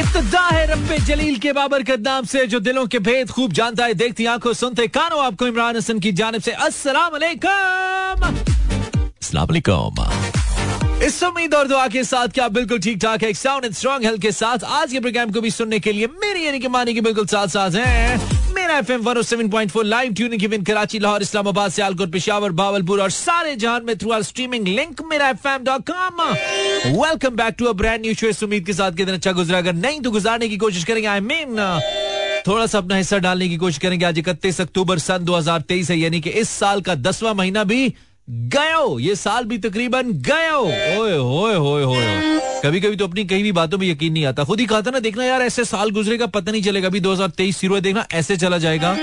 इब्तदा है रब्बे जलील के बाबर नाम से जो दिलों के भेद खूब जानता है देखती आँखों सुनते कानों आपको इमरान हसन की जानब से। अस्सलाम वालेकुम इस उम्मीद और दुआ के साथ क्या बिल्कुल ठीक ठाक है साउंड एंड स्ट्रॉन्ग हेल्थ के साथ। आज के प्रोग्राम को भी सुनने के लिए मेरी यानी कि मानी की बिल्कुल साथ साथ हैं। लाहौर, इस्लामाबाद, सियालकोट, पेशावर भावलपुर और सारे जहान में through our streaming link Mera F M dot com welcome back to brand new show उम्मीद के साथ कितना अच्छा गुजरा। अगर नहीं तो गुजारने की कोशिश करेंगे। आई मीन थोड़ा सा अपना हिस्सा डालने की कोशिश करेंगे। आज इकतीस अक्टूबर सन 2023 है, यानी कि इस साल का दसवां महीना भी गयो ये साल भी तकरीबन गयो ओए होए होए होए। कभी कभी तो अपनी कहीं भी बातों में यकीन नहीं आता। खुद ही कहा था ना, देखना यार, ऐसे साल गुजरेगा, पता नहीं चलेगा। अभी 2023 शुरू देखना, ऐसे चला जाएगा।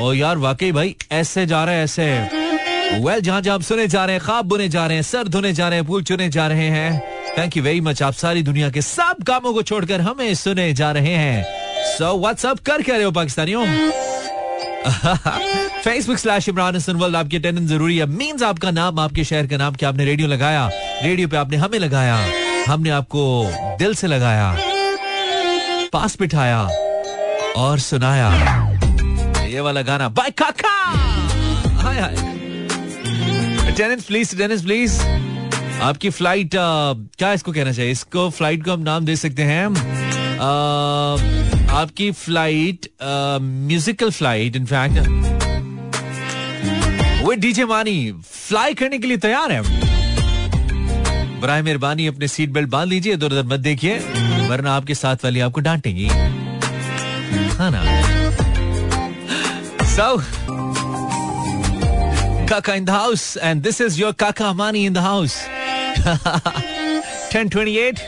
और यार, वाकई भाई, ऐसे जा रहा है, ऐसे वेल जहाँ जहाँ सुने जा रहे हैं खाब बुने जा रहे हैं सर धुने जा रहे हैं, फूल चुने जा रहे हैं। थैंक यू वेरी मच आप सारी दुनिया के सब कामों को छोड़कर हमें सुने जा रहे हैं। सो व्हाट्सअप कर क्या रहे हो, पाकिस्तानियों? Facebook slash Imran Hasan world आपकी अटेंडेंस ज़रूरी है। मींस आपका नाम, आपके शहर का नाम, क्या आपने रेडियो लगाया? रेडियो पे आपने हमें लगाया। हमने आपको दिल से लगाया, पास बिठाया और सुनाया। ये वाला गाना by Kaka. Hi hi. Attendance please attendance please आपकी फ़्लाइट क्या इसको कहना चाहिए? इसको फ़्लाइट को हम नाम दे सकते हैं। आपकी flight musical flight in fact वो डीजे मानी फ्लाई करने के लिए तैयार है। बराए मेहरबानी अपने सीट बेल्ट बाँध लीजिए इधर उधर मत देखिए वरना आपके साथ वाली आपको डांटेंगी। हाँ ना सो Kaka in the house, and this is your Kaka Amani in the house. 1028.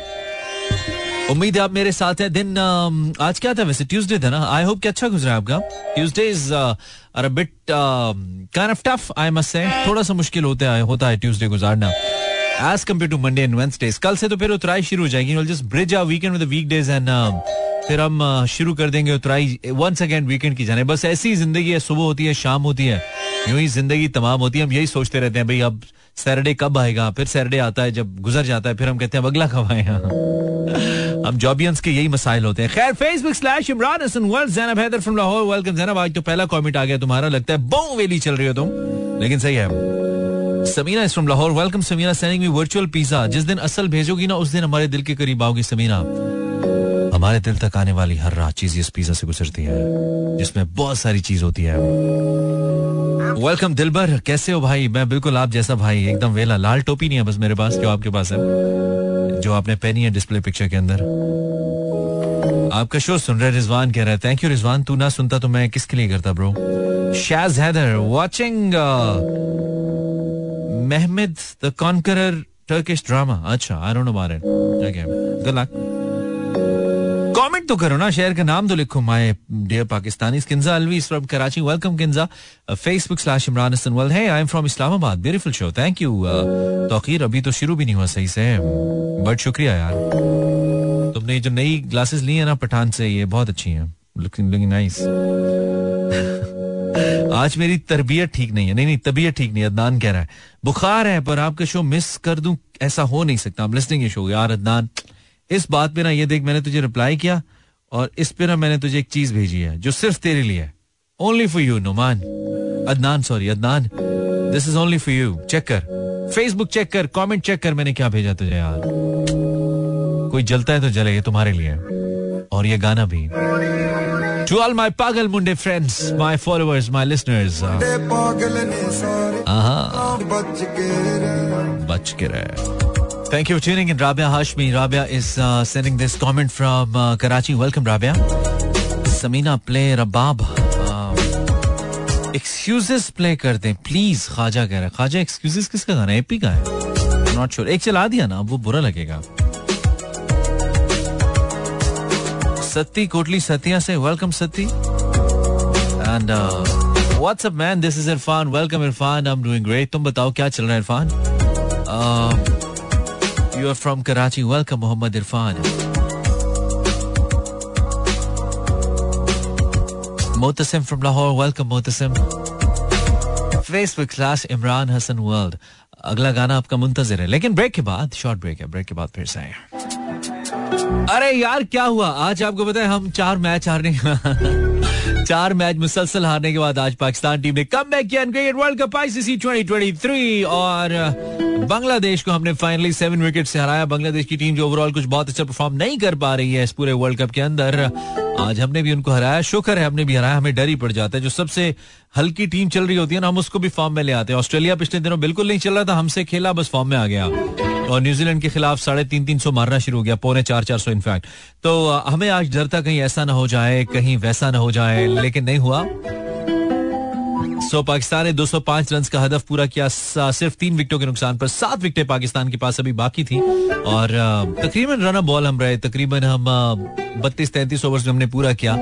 उम्मीद है आप मेरे साथ हैं। दिन uh, आज क्या था? वैसे ट्यूसडे था ना? आई होप कि अच्छा गुजरा आपका। Tuesday is a bit kind of tough I must say थोड़ा सा मुश्किल होता है होता है ट्यूसडे गुजारना। As compare to Monday and Wednesdays कल से तो फिर उतराई शुरू हो जाएगी। Just bridge our weekend with the weekdays and फिर हम uh, शुरू कर देंगे उतराई वंस अगेन वीकेंड की जाने। बस ऐसी ज़िंदगी है सुबह होती है शाम होती है। यूँ ही ज़िंदगी तमाम होती है। हम यही सोचते रहते हैं भाई अब सैटरडे कब आएगा? फिर सैटरडे आता है जब गुजर जाता है फिर हम कहते हैं अगला कब आएगा? हम जॉबियंस के यही मसाइल होते हैं। खैर Facebook slash Imran Hasan world Zainab Haider from Lahore welcome Zainab आज तो पहला कमेंट आ गया तुम्हारा लगता है बो वेली चल रही हो तुम। लेकिन सही है। Samina is from Lahore welcome Samina sending me virtual pizza जिस दिन असल भेजोगी ना, उस दिन हमारे दिल के करीब आओगी समीना हमारे दिल तक आने वाली हर रात चीज़ इस पिज्जा से गुजरती है, जिसमें बहुत सारी चीज़ होती है। वेलकम दिलबर, कैसे हो भाई? मैं बिल्कुल आप जैसा भाई, एकदम वेला। लाल टोपी नहीं है बस मेरे पास, जो आपके पास है, जो आपने पहनी है डिस्प्ले पिक्चर के अंदर। आपका शो सुन रहे रिजवान, कह रहा है थैंक यू रिजवान, तू ना सुनता तो मैं किसके लिए करता bro Shaz Haider watching Mehmed the conqueror Turkish drama अच्छा I don't know about it okay good luck comment तो करो ना शहर का नाम तो लिखो my dear Pakistani Kinza Alvi from Karachi welcome Kinza Facebook slash Imran Hasan well है I am from Islamabad beautiful show thank you Tauqeer अभी तो शुरू भी नहीं हुआ सही से. बट शुक्रिया यार. तुमने जो नई ग्लासेस ली है ना, पठान से, ये बहुत अच्छी हैं. लुकिंग लुकिंग नाइस आज मेरी तरबियत ठीक नहीं है। नहीं नहीं, तबीयत ठीक नहीं, अदनान कह रहा है। बुखार है, पर आपका शो मिस कर दूँ, ऐसा हो नहीं सकता। Listening ये शो यार, अदनान। इस बात पे ना ये देख, मैंने तुझे रिप्लाई किया, और इस पे ना मैंने तुझे एक चीज़ भेजी है, जो सिर्फ़ तेरे लिए है। Only for you Noman Adnan sorry Adnan. This is only for you check कर। फेसबुक चेक कर कमेंट चेक कर, मैंने क्या भेजा तुझे, यार? कोई जलता है तो जले, ये तुम्हारे लिए और ये गाना भी टू ऑल माय पागल मुंडे friends my followers my listeners बच के रहे Thank you for tuning in. Rabia Hashmi. Rabia is uh, sending this comment from uh, Karachi. Welcome, Rabia. Samina, play Rabab. Excuses play कर दें please खाजा कह रहा है खाजा एक्सक्यूजेस किसका गाना है एपी का है नॉट श्योर एक चला दिया ना अब वो बुरा लगेगा सत्ती कोटली सतिया से welcome Satti and what's up man this is Irfan welcome Irfan I am doing great तुम बताओ क्या चल रहा है Irfan You are from Karachi. Welcome, Muhammad Irfan. Motasim from Lahore. Welcome, Motasim. Facebook slash Imran Hasan world अगला गाना आपका मुंतजर है। लेकिन ब्रेक के बाद शॉर्ट ब्रेक है। ब्रेक के बाद फिर से आए अरे यार, क्या हुआ? आज आपको पता है, हम चार मैच हारने चार मैच मुसलसल हारने के बाद आज पाकिस्तान टीम ने कम बैक किया वर्ल्ड कप आईसीसी 2023 और बांग्लादेश को हमने फाइनली सेवन विकेट से हराया। बांग्लादेश की टीम जो ओवरऑल कुछ बहुत अच्छा परफॉर्म नहीं कर पा रही है इस पूरे वर्ल्ड कप के अंदर, आज हमने भी उनको हराया। शुक्र है, हमने भी हराया। हमें डर ही पड़ जाता है। जो सबसे हल्की टीम चल रही होती है ना, हम उसको भी फॉर्म में ले आते हैं। ऑस्ट्रेलिया पिछले दिनों बिल्कुल नहीं चल रहा था, हमसे खेला, बस फॉर्म में आ गया। और न्यूजीलैंड के खिलाफ साढ़े तीन तीन सौ मारना शुरू हो गया, पौने चार चार सौ इनफैक्ट तो हमें आज डर था कहीं ऐसा ना हो जाए, कहीं वैसा ना हो जाए, लेकिन नहीं हुआ। सो, पाकिस्तान ने 205 रन का हदफ पूरा किया सिर्फ़ तीन विकेटों के नुकसान पर, सात विकेटें पाकिस्तान के पास अभी बाकी थी। और तकरीबन रन बॉल हम रहे, तकरीबन हम बत्तीस तैतीस ओवर हमने पूरा किया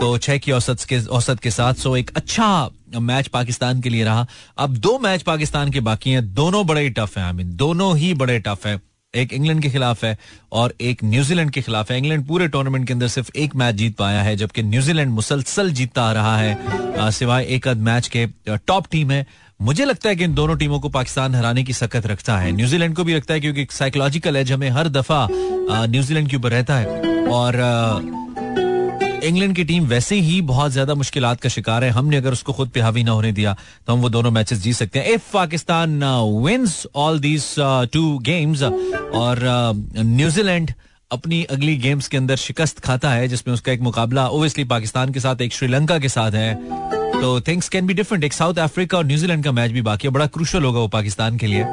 तो छह की औसत के औसत के साथ, सो, एक अच्छा मैच पाकिस्तान के लिए रहा। अब दो मैच पाकिस्तान के बाकी हैं। दोनों बड़े ही टफ हैं आई मीन दोनों ही बड़े टफ है। एक इंग्लैंड के खिलाफ है और एक न्यूजीलैंड के खिलाफ है। इंग्लैंड पूरे टूर्नामेंट के अंदर सिर्फ़ एक मैच जीत पाया है, जबकि न्यूजीलैंड मुसलसल जीतता आ रहा है सिवाय एक आध मैच के टॉप टीम है। मुझे लगता है कि इन दोनों टीमों को पाकिस्तान हराने की सकत रखता है। न्यूजीलैंड को भी रखता है क्योंकि साइकोलॉजिकल एज हमें हर दफ़ा न्यूजीलैंड के ऊपर रहता है। और इंग्लैंड की टीम वैसे ही बहुत ज़्यादा मुश्किल का शिकार है। हमने अगर उसको खुद पे हावी ना होने दिया तो हम वो दोनों मैचेस जीत सकते हैं। If Pakistan wins all these two games और न्यूजीलैंड uh, अपनी अगली गेम्स के अंदर शिकस्त खाता है जिसमें उसका एक मुकाबला ओबियसली पाकिस्तान के साथ एक श्रीलंका के साथ है। तो थिंग्स कैन बी डिफरेंट एक साउथ अफ्रीका और न्यूजीलैंड का मैच भी बाकी है। बड़ा क्रूशल होगा वो पाकिस्तान के लिए।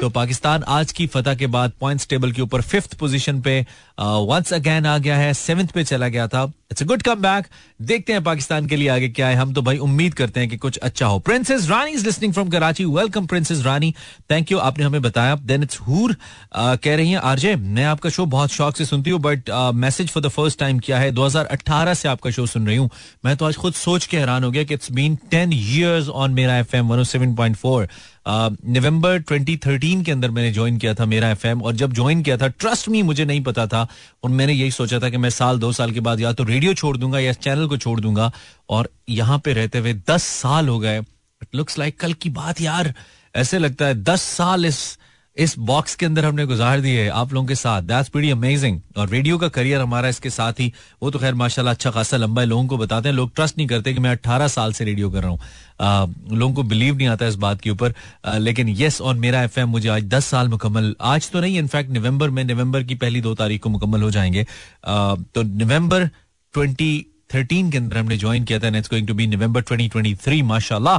तो पाकिस्तान आज की फतह के बाद पॉइंट्स टेबल के ऊपर फिफ्थ पोजीशन पे वंस अगेन आ गया है सेवेंथ पे चला गया था। It's a good come back देखते हैं पाकिस्तान के लिए आगे क्या है। हम तो भाई उम्मीद करते हैं कि कुछ अच्छा हो। Princess Rani is listening from Karachi welcome princess Rani thank you आपने हमें बताया। देन इट्स हूर कह रही हैं, आरजे, मैं आपका शो बहुत शौक से सुनती हूँ but message for the first time किया है। 2018 से आपका शो सुन रही हूँ। मैं तो आज खुद सोच के हैरान हो गया कि it's been ten years on Mera F M one seven point four November 2013 के अंदर मैंने ज्वाइन किया था मेरा एफएम और जब ज्वाइन किया था ट्रस्ट मी मुझे नहीं पता था और मैंने यही सोचा था कि मैं साल, दो साल के बाद या तो रेडियो छोड़ दूँगा या चैनल को छोड़ दूँगा। और यहाँ पे रहते हुए दस साल हो गए। इट लुक्स लाइक कल की बात यार। ऐसे लगता है दस साल इस इस बॉक्स के अंदर हमने गुजार दिए आप लोगों के साथ। दैट्स प्रीटी अमेजिंग और रेडियो का करियर हमारा इसके साथ ही, वो तो खैर माशाल्लाह अच्छा खासा लंबा है, लोगों को बताते हैं। लोग ट्रस्ट नहीं करते कि मैं अट्ठारह साल से रेडियो कर रहा हूँ। लोगों को बिलीव नहीं आता इस बात के ऊपर। लेकिन येस और मेरा एफएम मुझे आज दस साल मुकम्मल, आज तो नहीं इनफैक्ट नवंबर में नवंबर की पहली दो तारीख को मुकम्मल हो जाएँगे। तो नवंबर ट्वेंटी थर्टीन के अंदर हमने ज्वाइन किया था it's going to be November 2023 माशाल्लाह।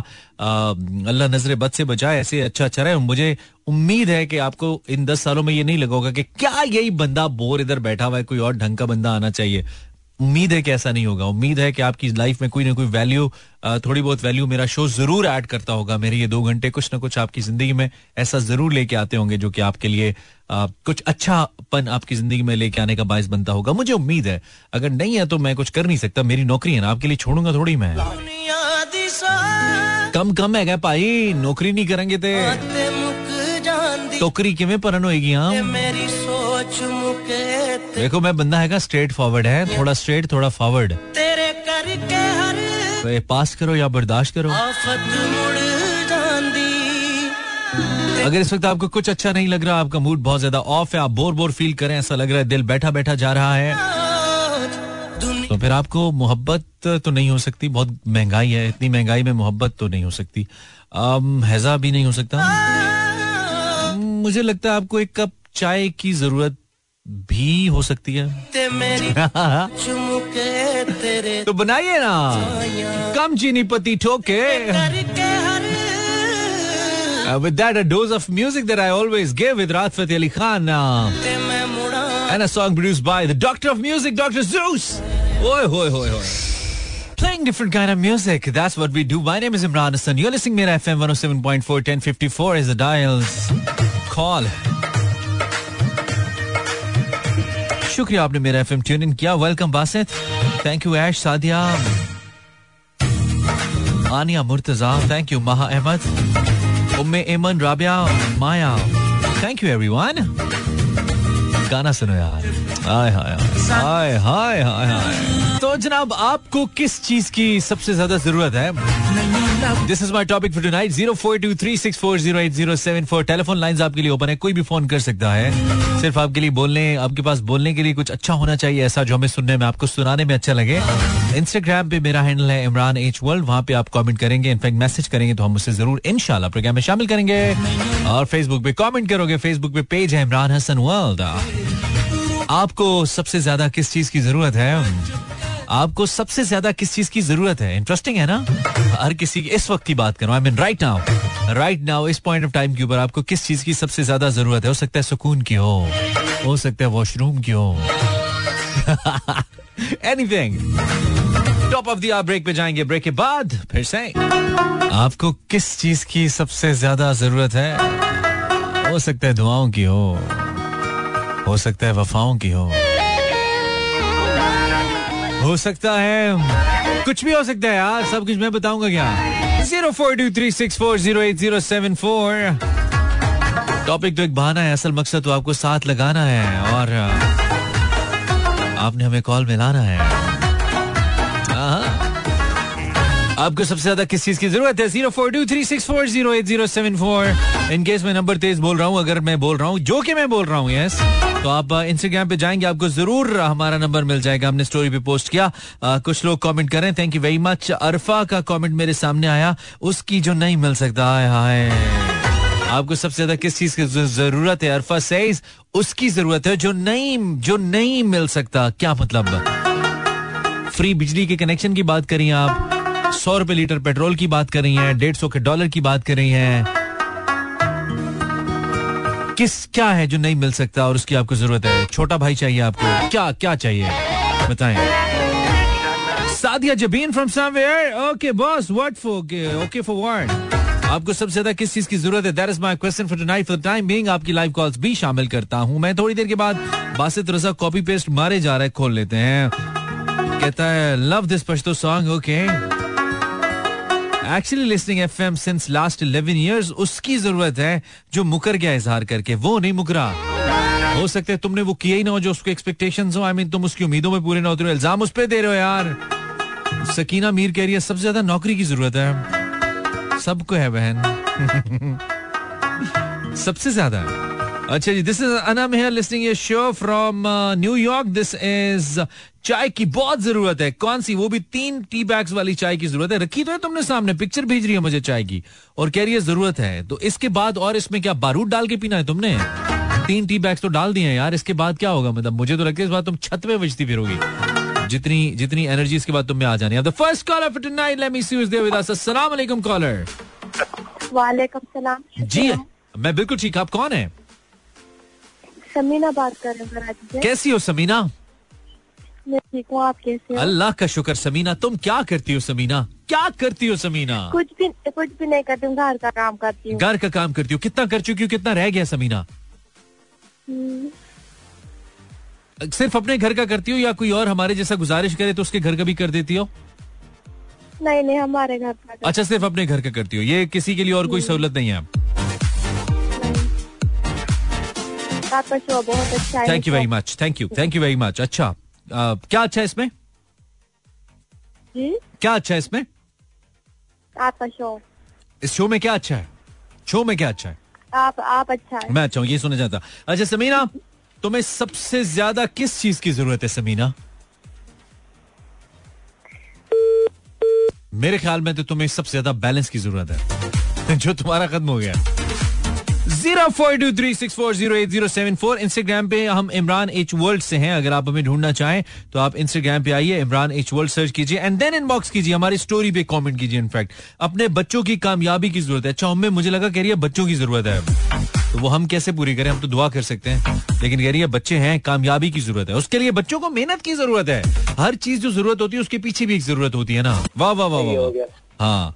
अल्लाह नज़र बद से बचाए, ऐसे अच्छा अच्छा रहे। मुझे उम्मीद है कि आपको इन दस सालों में ये नहीं लगोगा कि क्या यही बंदा बोर इधर बैठा हुआ है, कोई और ढंग का बंदा आना चाहिए। उम्मीद है कि ऐसा नहीं होगा। उम्मीद है कि आपकी लाइफ में कोई ना कोई वैल्यू थोड़ी बहुत वैल्यू मेरा शो ज़रूर ऐड करता होगा। मेरे ये दो घंटे कुछ ना कुछ आपकी ज़िंदगी में ऐसा ज़रूर लेके आते होंगे जो कि आपके लिए आ, कुछ अच्छापन आपकी ज़िंदगी में लेके आने का बायस बनता होगा। मुझे उम्मीद है अगर नहीं है तो मैं कुछ कर नहीं सकता। मेरी नौकरी है ना आपके लिए छोड़ूँगा थोड़ी मैं। कम कम है क्या भाई? नौकरी नहीं करेंगे तो। टोकरी किमें परन होएगी हाँ? मेरी सोच देखो मैं बंदा है स्ट्रेट फॉरवर्ड है थोड़ा स्ट्रेट थोड़ा फॉरवर्ड तेरे करके हर तो पास करो या बर्दाश्त करो। अगर इस वक्त आपको कुछ अच्छा नहीं लग रहा आपका मूड बहुत ज़्यादा ऑफ़ है आप बोर बोर फील करें ऐसा लग रहा है दिल बैठा बैठा जा रहा है। तो फिर आपको मोहब्बत तो नहीं हो सकती बहुत महँगाई है इतनी महँगाई में मोहब्बत तो नहीं हो सकती। हैजा भी नहीं हो सकता। मुझे लगता है आपको एक कप चाय की ज़रूरत भी हो सकती है तो बनाइए ना कम चीनी पति ठोके Uh, with that, a dose of music that I always give with Raat Fateh Ali Khan. Uh, and a song produced by the Doctor of Music, Dr. Zeus. Oi, hoi, hoi, hoi. Playing different kind of music. That's what we do. My name is Imran Hassan. You're listening to FM 107.4, 1054 is the dials. Call. शुक्रिया आपने मेरा FM tune in किया। Welcome Basit. Thank you Aish Sadia. Aniya Murtaza. Thank you Maha Ahmed. Umme Aiman, Rabia, Maya. Thank you everyone गाना सुनो यार। हाय हाय। हाय हाय हाय हाय। तो जनाब, आपको किस चीज़ की सबसे ज़्यादा ज़रूरत है? This is my topic for tonight zero four two three six four zero eight zero seven four telephone line आपके लिए ओपन है, कोई भी फ़ोन कर सकता है। सिर्फ़ आपके लिए बोलने, आपके पास बोलने के लिए कुछ अच्छा होना चाहिए, ऐसा जो हमें सुनने में, आपको सुनाने में अच्छा लगे। इंस्टाग्राम पे मेरा हैंडल है इमरान एच वर्ल्ड वहाँ पे आप कमेंट करेंगे इनफैक्ट मैसेज करेंगे तो हम उससे ज़रूर इनशाला प्रोग्राम में शामिल करेंगे। और फेसबुक पे कमेंट करोगे फेसबुक पे पेज है इमरान हसन वर्ल्ड आपको सबसे ज़्यादा किस चीज़ की ज़रूरत है? आपको सबसे ज़्यादा किस चीज़ की ज़रूरत है? इंटरेस्टिंग है ना? हर किसी की इस वक्त की बात करो। I mean right now right now इस पॉइंट ऑफ़ टाइम के ऊपर आपको किस चीज़ की सबसे ज़्यादा ज़रूरत है? हो सकता है सुकून की हो। हो सकता है वॉशरूम की हो। Anything top of the break पे जाएँगे। ब्रेक के बाद फिर से। आपको किस चीज़ की सबसे ज़्यादा ज़रूरत है? हो सकता है दुआओं की हो। हो सकता है वफाओं की हो। हो सकता है। कुछ भी हो सकता है यार, सब कुछ मैं बताऊँगा क्या? Zero four two three six four zero eight zero seven four. Topic तो एक बहाना है, असल मकसद तो आपको साथ लगाना है और आपने हमें कॉल मिलाना है। आपको सबसे ज़्यादा किस चीज़ की ज़रूरत है? Zero four two three six four zero eight zero seven four. In case मैं नंबर तेज बोल रहा हूँ, अगर मैं बोल रहा हूँ, जो कि मैं बोल रहा हूँ यस तो आप इंस्टाग्राम पे जाएँगे आपको ज़रूर हमारा नंबर मिल जाएगा। हमने स्टोरी पे पोस्ट किया। आ, कुछ लोग कमेंट करें thank you very much Arfa का कमेंट मेरे सामने आया। उसकी जो नहीं मिल सकता हाय हाय। आपको सबसे ज़्यादा किस चीज़ की ज़रूरत है? अरफा सेज उसकी ज़रूरत है जो नहीं जो नहीं मिल सकता। क्या मतलब? फ्री बिजली के कनेक्शन की बात करिए आप। सौ रुपए लीटर पेट्रोल की बात कर रही हैं। डेढ़ सौ के डॉलर की बात कर रही हैं। किस, क्या है जो नहीं मिल सकता और उसकी आपको ज़रूरत है? छोटा भाई चाहिए आपको। क्या क्या चाहिए? बताएँ। Sadia Jabeen from somewhere okay boss what for okay for what आपको सबसे ज़्यादा किस चीज़ की ज़रूरत है? That is my question for tonight for time being आपकी लाइव कॉल्स भी शामिल करता हूँ मैं। थोड़ी देर के बाद बासित रजा कॉपी पेस्ट मारे जा रहा है, खोल लेते हैं। कहता है love this Pashto song okay actually listening F M since last eleven years उसकी ज़रूरत है जो मुकर गया इजहार करके वो नहीं मुकरा। हो सकता है तुमने वो किया ही ना हो जो उसके एक्सपेक्टेशंस हो। आई I मीन mean, तुम उसकी उम्मीदों में पूरे ना होते हो। इल्ज़ाम उस पर दे रहे हो यार। सकीना मीर कह रही है सबसे ज़्यादा नौकरी की ज़रूरत है। सबको है बहन। सबसे ज़्यादा। अच्छा जी this is Anam here listening ये show from New York this is चाय की बहुत ज़रूरत है कौन सी वो भी तीन टी बैग्स वाली चाय की ज़रूरत है रखी तो है तुमने सामने पिक्चर भेज रही है मुझे चाय की और कह रही है ज़रूरत है तो इसके बाद और इसमें क्या बारूद डाल के पीना है तुमने तीन टी बैग्स तो डाल दिए यार इसके बाद क्या होगा मतलब मुझे तो लगता है इस बात तुम छत पे बजती फिरोगी जितनी जितनी एनर्जी इसके बाद तुम्हें आ जानी the first caller for tonight let me see who is there with us अस्सलाम वालेकुम कॉलर वालेकुम सलाम जी मैं बिल्कुल ठीक आप कौन है समीना बात कर रहे हैं कैसी हो समीना? मैं ठीक हूँ आप कैसे हो? अल्लाह का शुक्र समीना तुम क्या करती हो समीना? क्या करती हो समीना? कुछ भी कुछ भी नहीं करती हूँ घर का काम करती हूँ। घर का काम करती हो। कितना कर चुकी हूँ कितना रह गया समीना? हम्म, सिर्फ़ अपने घर का करती हो या कोई और हमारे जैसा गुजारिश करे तो उसके घर का भी कर देती हो? नहीं नहीं हमारे घर का अच्छा सिर्फ़ अपने घर का करती हो। ये किसी के लिए और कोई सहूलत नहीं है आपका शो बहुत अच्छा है। Thank you very much thank you thank you very much अच्छा क्या अच्छा है इसमें? जी? क्या अच्छा है इसमें? आपका शो इस शो में क्या अच्छा है? शो में क्या अच्छा है? आप आप अच्छा है। मैं अच्छा हूँ ये सुनना चाहता अच्छा समीना तुम्हें सबसे ज़्यादा किस चीज़ की ज़रूरत है समीना? मेरे ख्याल में तो तुम्हें सबसे ज़्यादा बैलेंस की ज़रूरत है जो तुम्हारा खत्म हो गया। Zero four two three six four zero seven four. Instagram पे हम इमरान एच वर्ल्ड से हैं। अगर आप हमें ढूंढना चाहें तो आप इंस्टाग्राम पे आइए, इमरान एच वर्ल्ड सर्च कीजिए एंड देन इनबॉक्स कीजिए। हमारी स्टोरी पे कमेंट कीजिए इनफैक्ट अपने बच्चों की कामयाबी की ज़रूरत है। अच्छा हमें मुझे लगा कह रही है बच्चों की ज़रूरत है। तो वो हम कैसे पूरी करें? हम तो दुआ कर सकते हैं। लेकिन कह रही है बच्चे हैं, कामयाबी की ज़रूरत है। उसके लिए बच्चों को मेहनत की ज़रूरत है। हर चीज़ जो ज़रूरत होती है, उसके पीछे भी एक ज़रूरत होती है ना। वाह वाह वाह वाह हाँ।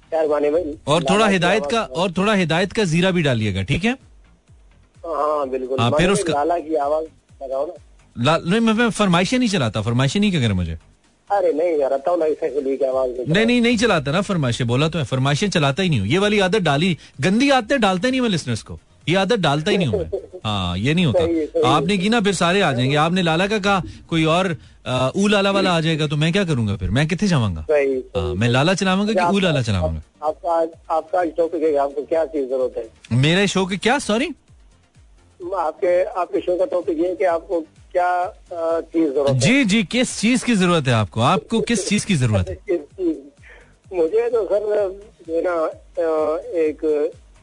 और थोड़ा हिदायत का और थोड़ा हिदायत का जीरा भी डालिएगा ठीक है? हाँ बिल्कुल। हाँ, फिर उसका- लाला की आवाज़ लगाओ ना। ला- नहीं मैं फरमाइशें नहीं चलाता। फरमाइशें नहीं क्या करे मुझे। अरे नहीं हूँ में नहीं नहीं नहीं चलाता। ना फरमाइशें बोला तो है। फरमाइशें चलाता ही नहीं हूँ। ये वाली आदत डाली। गंदी आदतें डालते नहीं मैं लिसनर्स को। ये आदत डालता ही नहीं हूँ मैं। हाँ ये नहीं होता। आपने की ना फिर सारे आ जाएँगे। आपने लाला का कहा कोई और ऊ लाला वाला आ जाएगा तो मैं क्या करूँगा फिर? मैं कितने जाऊँगा? हाँ, मैं लाला चलाऊँगा कि ऊ लाला चलाऊँगा? आपका आपका शो के आपको क्या चीज़ ज़रूरत है? मेरे शो के क्या? सॉरी आपके आपके शो का टॉपिक ये कि आपको क्या चीज़ ज़रूरत जी जी किस चीज़ की ज़रूरत है आपको? आपको किस चीज़ की ज़रूरत है? मुझे तो सर जो ना एक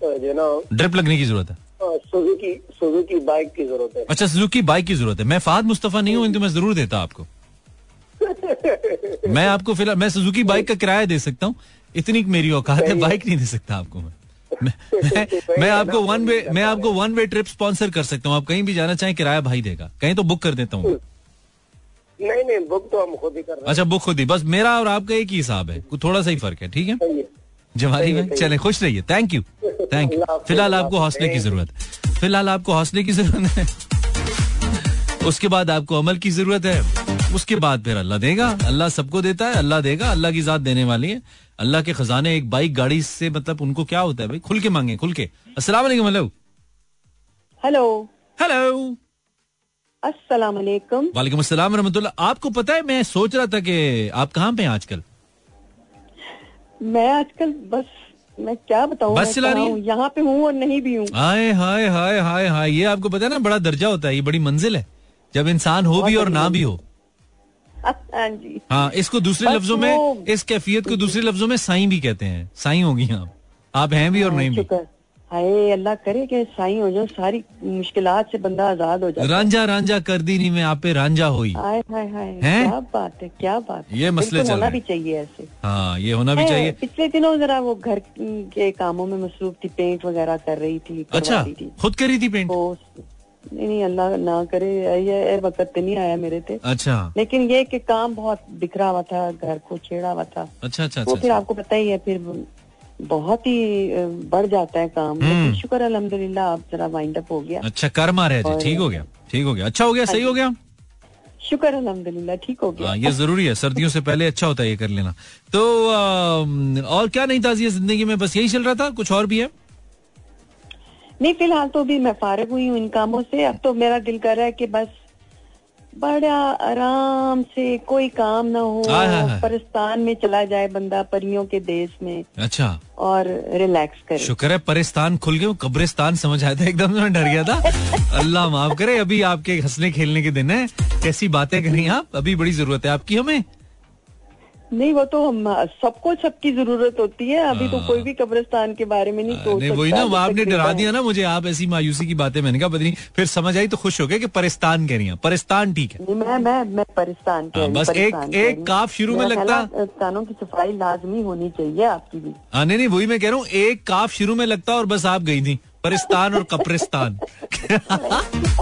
जो ना ड्रिप लगने की ज़रूरत है। सुजुकी सुजुकी बाइक की ज़रूरत है। अच्छा सुजुकी बाइक की ज़रूरत है। मैं फाद मुस्तफ़ा नहीं हूँ तो मैं ज़रूर देता आपको। मैं आपको फ़िलहाल मैं सुजुकी बाइक का किराया दे सकता हूँ। इतनी मेरी औकात है बाइक नहीं दे सकता आपको मैं। मैं, मैं, मैं आपको वन वे मैं आपको वन वे ट्रिप स्पॉन्सर कर सकता हूँ। आप कहीं भी जाना चाहें किराया भाई देगा। कहीं तो बुक कर देता हूँ नहीं नहीं बुक तो हम खुद ही कर रहे हैं। अच्छा बुक खुद ही। बस मेरा और आपका एक ही हिसाब है। थोड़ा सा ही फ़र्क है ठीक है। जवानी में चले खुश रहिए। थैंक यू थैंक यू फ़िलहाल आपको हौसले की ज़रूरत है। फ़िलहाल आपको हौसले की ज़रूरत है। उसके बाद आपको अमल की ज़रूरत है। उसके बाद फिर अल्लाह देगा। अल्लाह सबको देता है अल्लाह देगा। अल्लाह की जात देने वाली है। अल्लाह के खजाने एक बाइक गाड़ी से मतलब उनको क्या होता है भाई? खुल के मांगे खुल के। अस्सलाम वालेकुम हेलो हेलो हेलो अस्सलाम वालेकुम। वालेकुम अस्सलाम रहमतुल्लाह। आपको पता है मैं सोच रहा था कि आप कहाँ पे हैं आजकल? मैं आजकल बस मैं क्या बताऊँ बस चला रही यहाँ पे हूँ और नहीं भी हूँ। हाय हाय हाय हाय हाय। ये आपको पता है ना बड़ा दर्जा होता है ये बड़ी मंजिल है। जब इंसान हो भी और ना भी हो। हाँ जी। हाँ इसको दूसरे लफ्जों में इस कैफियत को दूसरे लफ्जों में साई भी कहते हैं। साई होगी आप। आप हैं भी और नहीं भी। हाय अल्लाह करे कि साई हो जाओ सारी मुश्किल से बंदा आज़ाद हो जाए। रांझा रांझा कर दी नहीं मैं आप पे रांझा हुई। हाय हाय हाय क्या बात है क्या बात है। ये मसले चल होना भी चाहिए ऐसे। हाँ ये होना भी चाहिए। पिछले दिनों जरा वो घर के कामों में मसरूफ थी पेंट वगैरह कर रही थी अच्छा खुद करी थी पेंट? नहीं नहीं अल्लाह ना करे ये वक्त नहीं आया मेरे थे अच्छा। लेकिन ये कि काम बहुत बिखरा हुआ था घर को छेड़ा हुआ था। अच्छा अच्छा तो फिर आपको पता ही है फिर बहुत ही बढ़ जाता है काम। हम्म। शुक्र अलहमदुल्ला आप जरा वाइंड अप हो गया। अच्छा कर मारे ठीक हो गया ठीक हो गया। अच्छा हो गया सही हो गया? शुक्र अलहमदुल्ला ठीक हो गया। हाँ, ये ज़रूरी है सर्दियों से पहले अच्छा होता है ये कर लेना। तो और क्या नहीं ताजी है ज़िंदगी में? बस यही चल रहा था कुछ और भी है? नहीं फ़िलहाल तो भी मैं फारग हुई हूँ इन कामों से। अब तो मेरा दिल कर रहा है कि बस बड़ा आराम से कोई काम ना हो परिस्तान में चला जाए बंदा परियों के देश में। अच्छा। और रिलैक्स करे। शुक्र है परिस्तान खुल गए कब्रिस्तान समझ आया था एकदम मैं डर गया था। अल्लाह माफ़ करे अभी आपके हंसने खेलने के दिन है। कैसी बातें करी आप? अभी बड़ी ज़रूरत है आपकी हमें। नहीं वो तो हम सबको सबकी ज़रूरत होती है। अभी तो कोई भी कब्रिस्तान के बारे में नहीं सोच नहीं वही ना आपने डरा दिया ना मुझे आप ऐसी मायूसी की बातें मैंने कहा पता नहीं फिर समझ आई तो खुश हो गए कि परिस्तान कह रही हैं। परिस्तान ठीक है। मैं मैं मैं परिस्तान हाँ, बस एक एक काफ शुरू में लगता कानों की सफ़ाई लाजमी होनी चाहिए आपकी भी। हाँ नहीं नहीं वही मैं कह रहा हूँ एक काफ शुरू में लगता और बस आप गई थी। परिस्तान और कब्रिस्तान।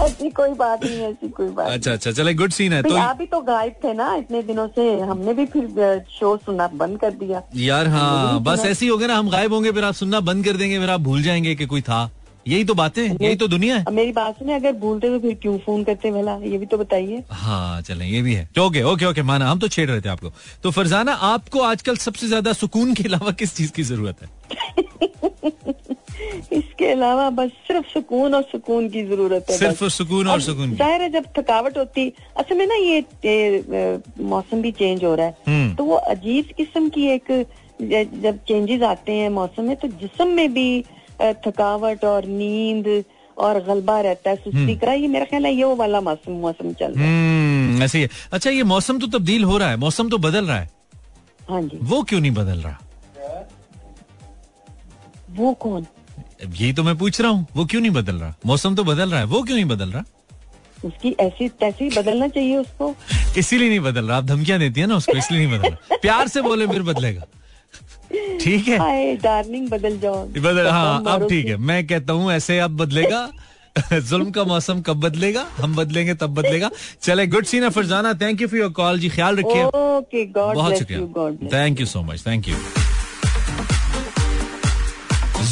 ऐसी कोई बात नहीं ऐसी कोई बात अच्छा अच्छा चले गुड सीन है तो आप भी तो गायब थे ना इतने दिनों से हमने भी फिर शो सुनना बंद कर दिया। यार हाँ बस ऐसे ही हो गया ना हम गायब होंगे फिर आप सुनना बंद कर देंगे फिर आप भूल जाएँगे कि कोई था। यही तो बातें यही तो दुनिया है। मेरी बात सुने अगर भूलते तो फिर क्यों फ़ोन करते भला? ये भी तो बताइए। हाँ चले ये भी है। ओके ओके ओके माना हम तो छेड़ रहे थे आपको। तो फरजाना आपको आजकल सबसे ज़्यादा सुकून के अलावा किस चीज़ की ज़रूरत है? इसके अलावा बस सिर्फ़ सुकून और सुकून की ज़रूरत है सिर्फ़ सुकून और सुकून ज़ाहिर है जब थकावट होती असल में ना ये मौसम भी चेंज हो रहा है। हम्म। तो वो अजीब किस्म की एक जब चेंजेस आते हैं मौसम में तो जिसम में भी थकावट और नींद और गलबा रहता है सुस्ती हम्म। का ये मेरा ख्याल है ये वो वाला मौसम मौसम चल रहा है। हम्म, ऐसे ही अच्छा ये मौसम तो तब्दील हो रहा है मौसम तो बदल रहा है। हाँ जी। वो क्यों नहीं बदल रहा? वो कौन? यही तो मैं पूछ रहा हूँ वो क्यों नहीं बदल रहा? मौसम तो बदल रहा है वो क्यों नहीं बदल रहा? उसकी ऐसी तैसी बदलना चाहिए उसको। इसीलिए नहीं बदल रहा आप धमकियाँ देती है ना उसको इसलिए नहीं बदल रहा। प्यार से बोले फिर बदलेगा। ठीक है? डार्लिंग बदल जाओ। बदल हाँ अब ठीक है मैं कहता हूँ ऐसे अब बदलेगा। जुल्म का मौसम कब बदलेगा? हम बदलेंगे तब बदलेगा। चले गुड सीन है Farzana thank you for your call जी ख्याल रखिए। बहुत शुक्रिया। Thank you so much thank you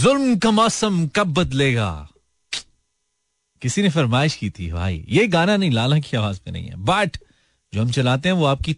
जुल्म का मौसम कब बदलेगा? किसी ने फरमाइश की थी भाई। ये गाना नहीं लाला की आवाज़ में नहीं है। बट जो हम चलाते हैं वो आपकी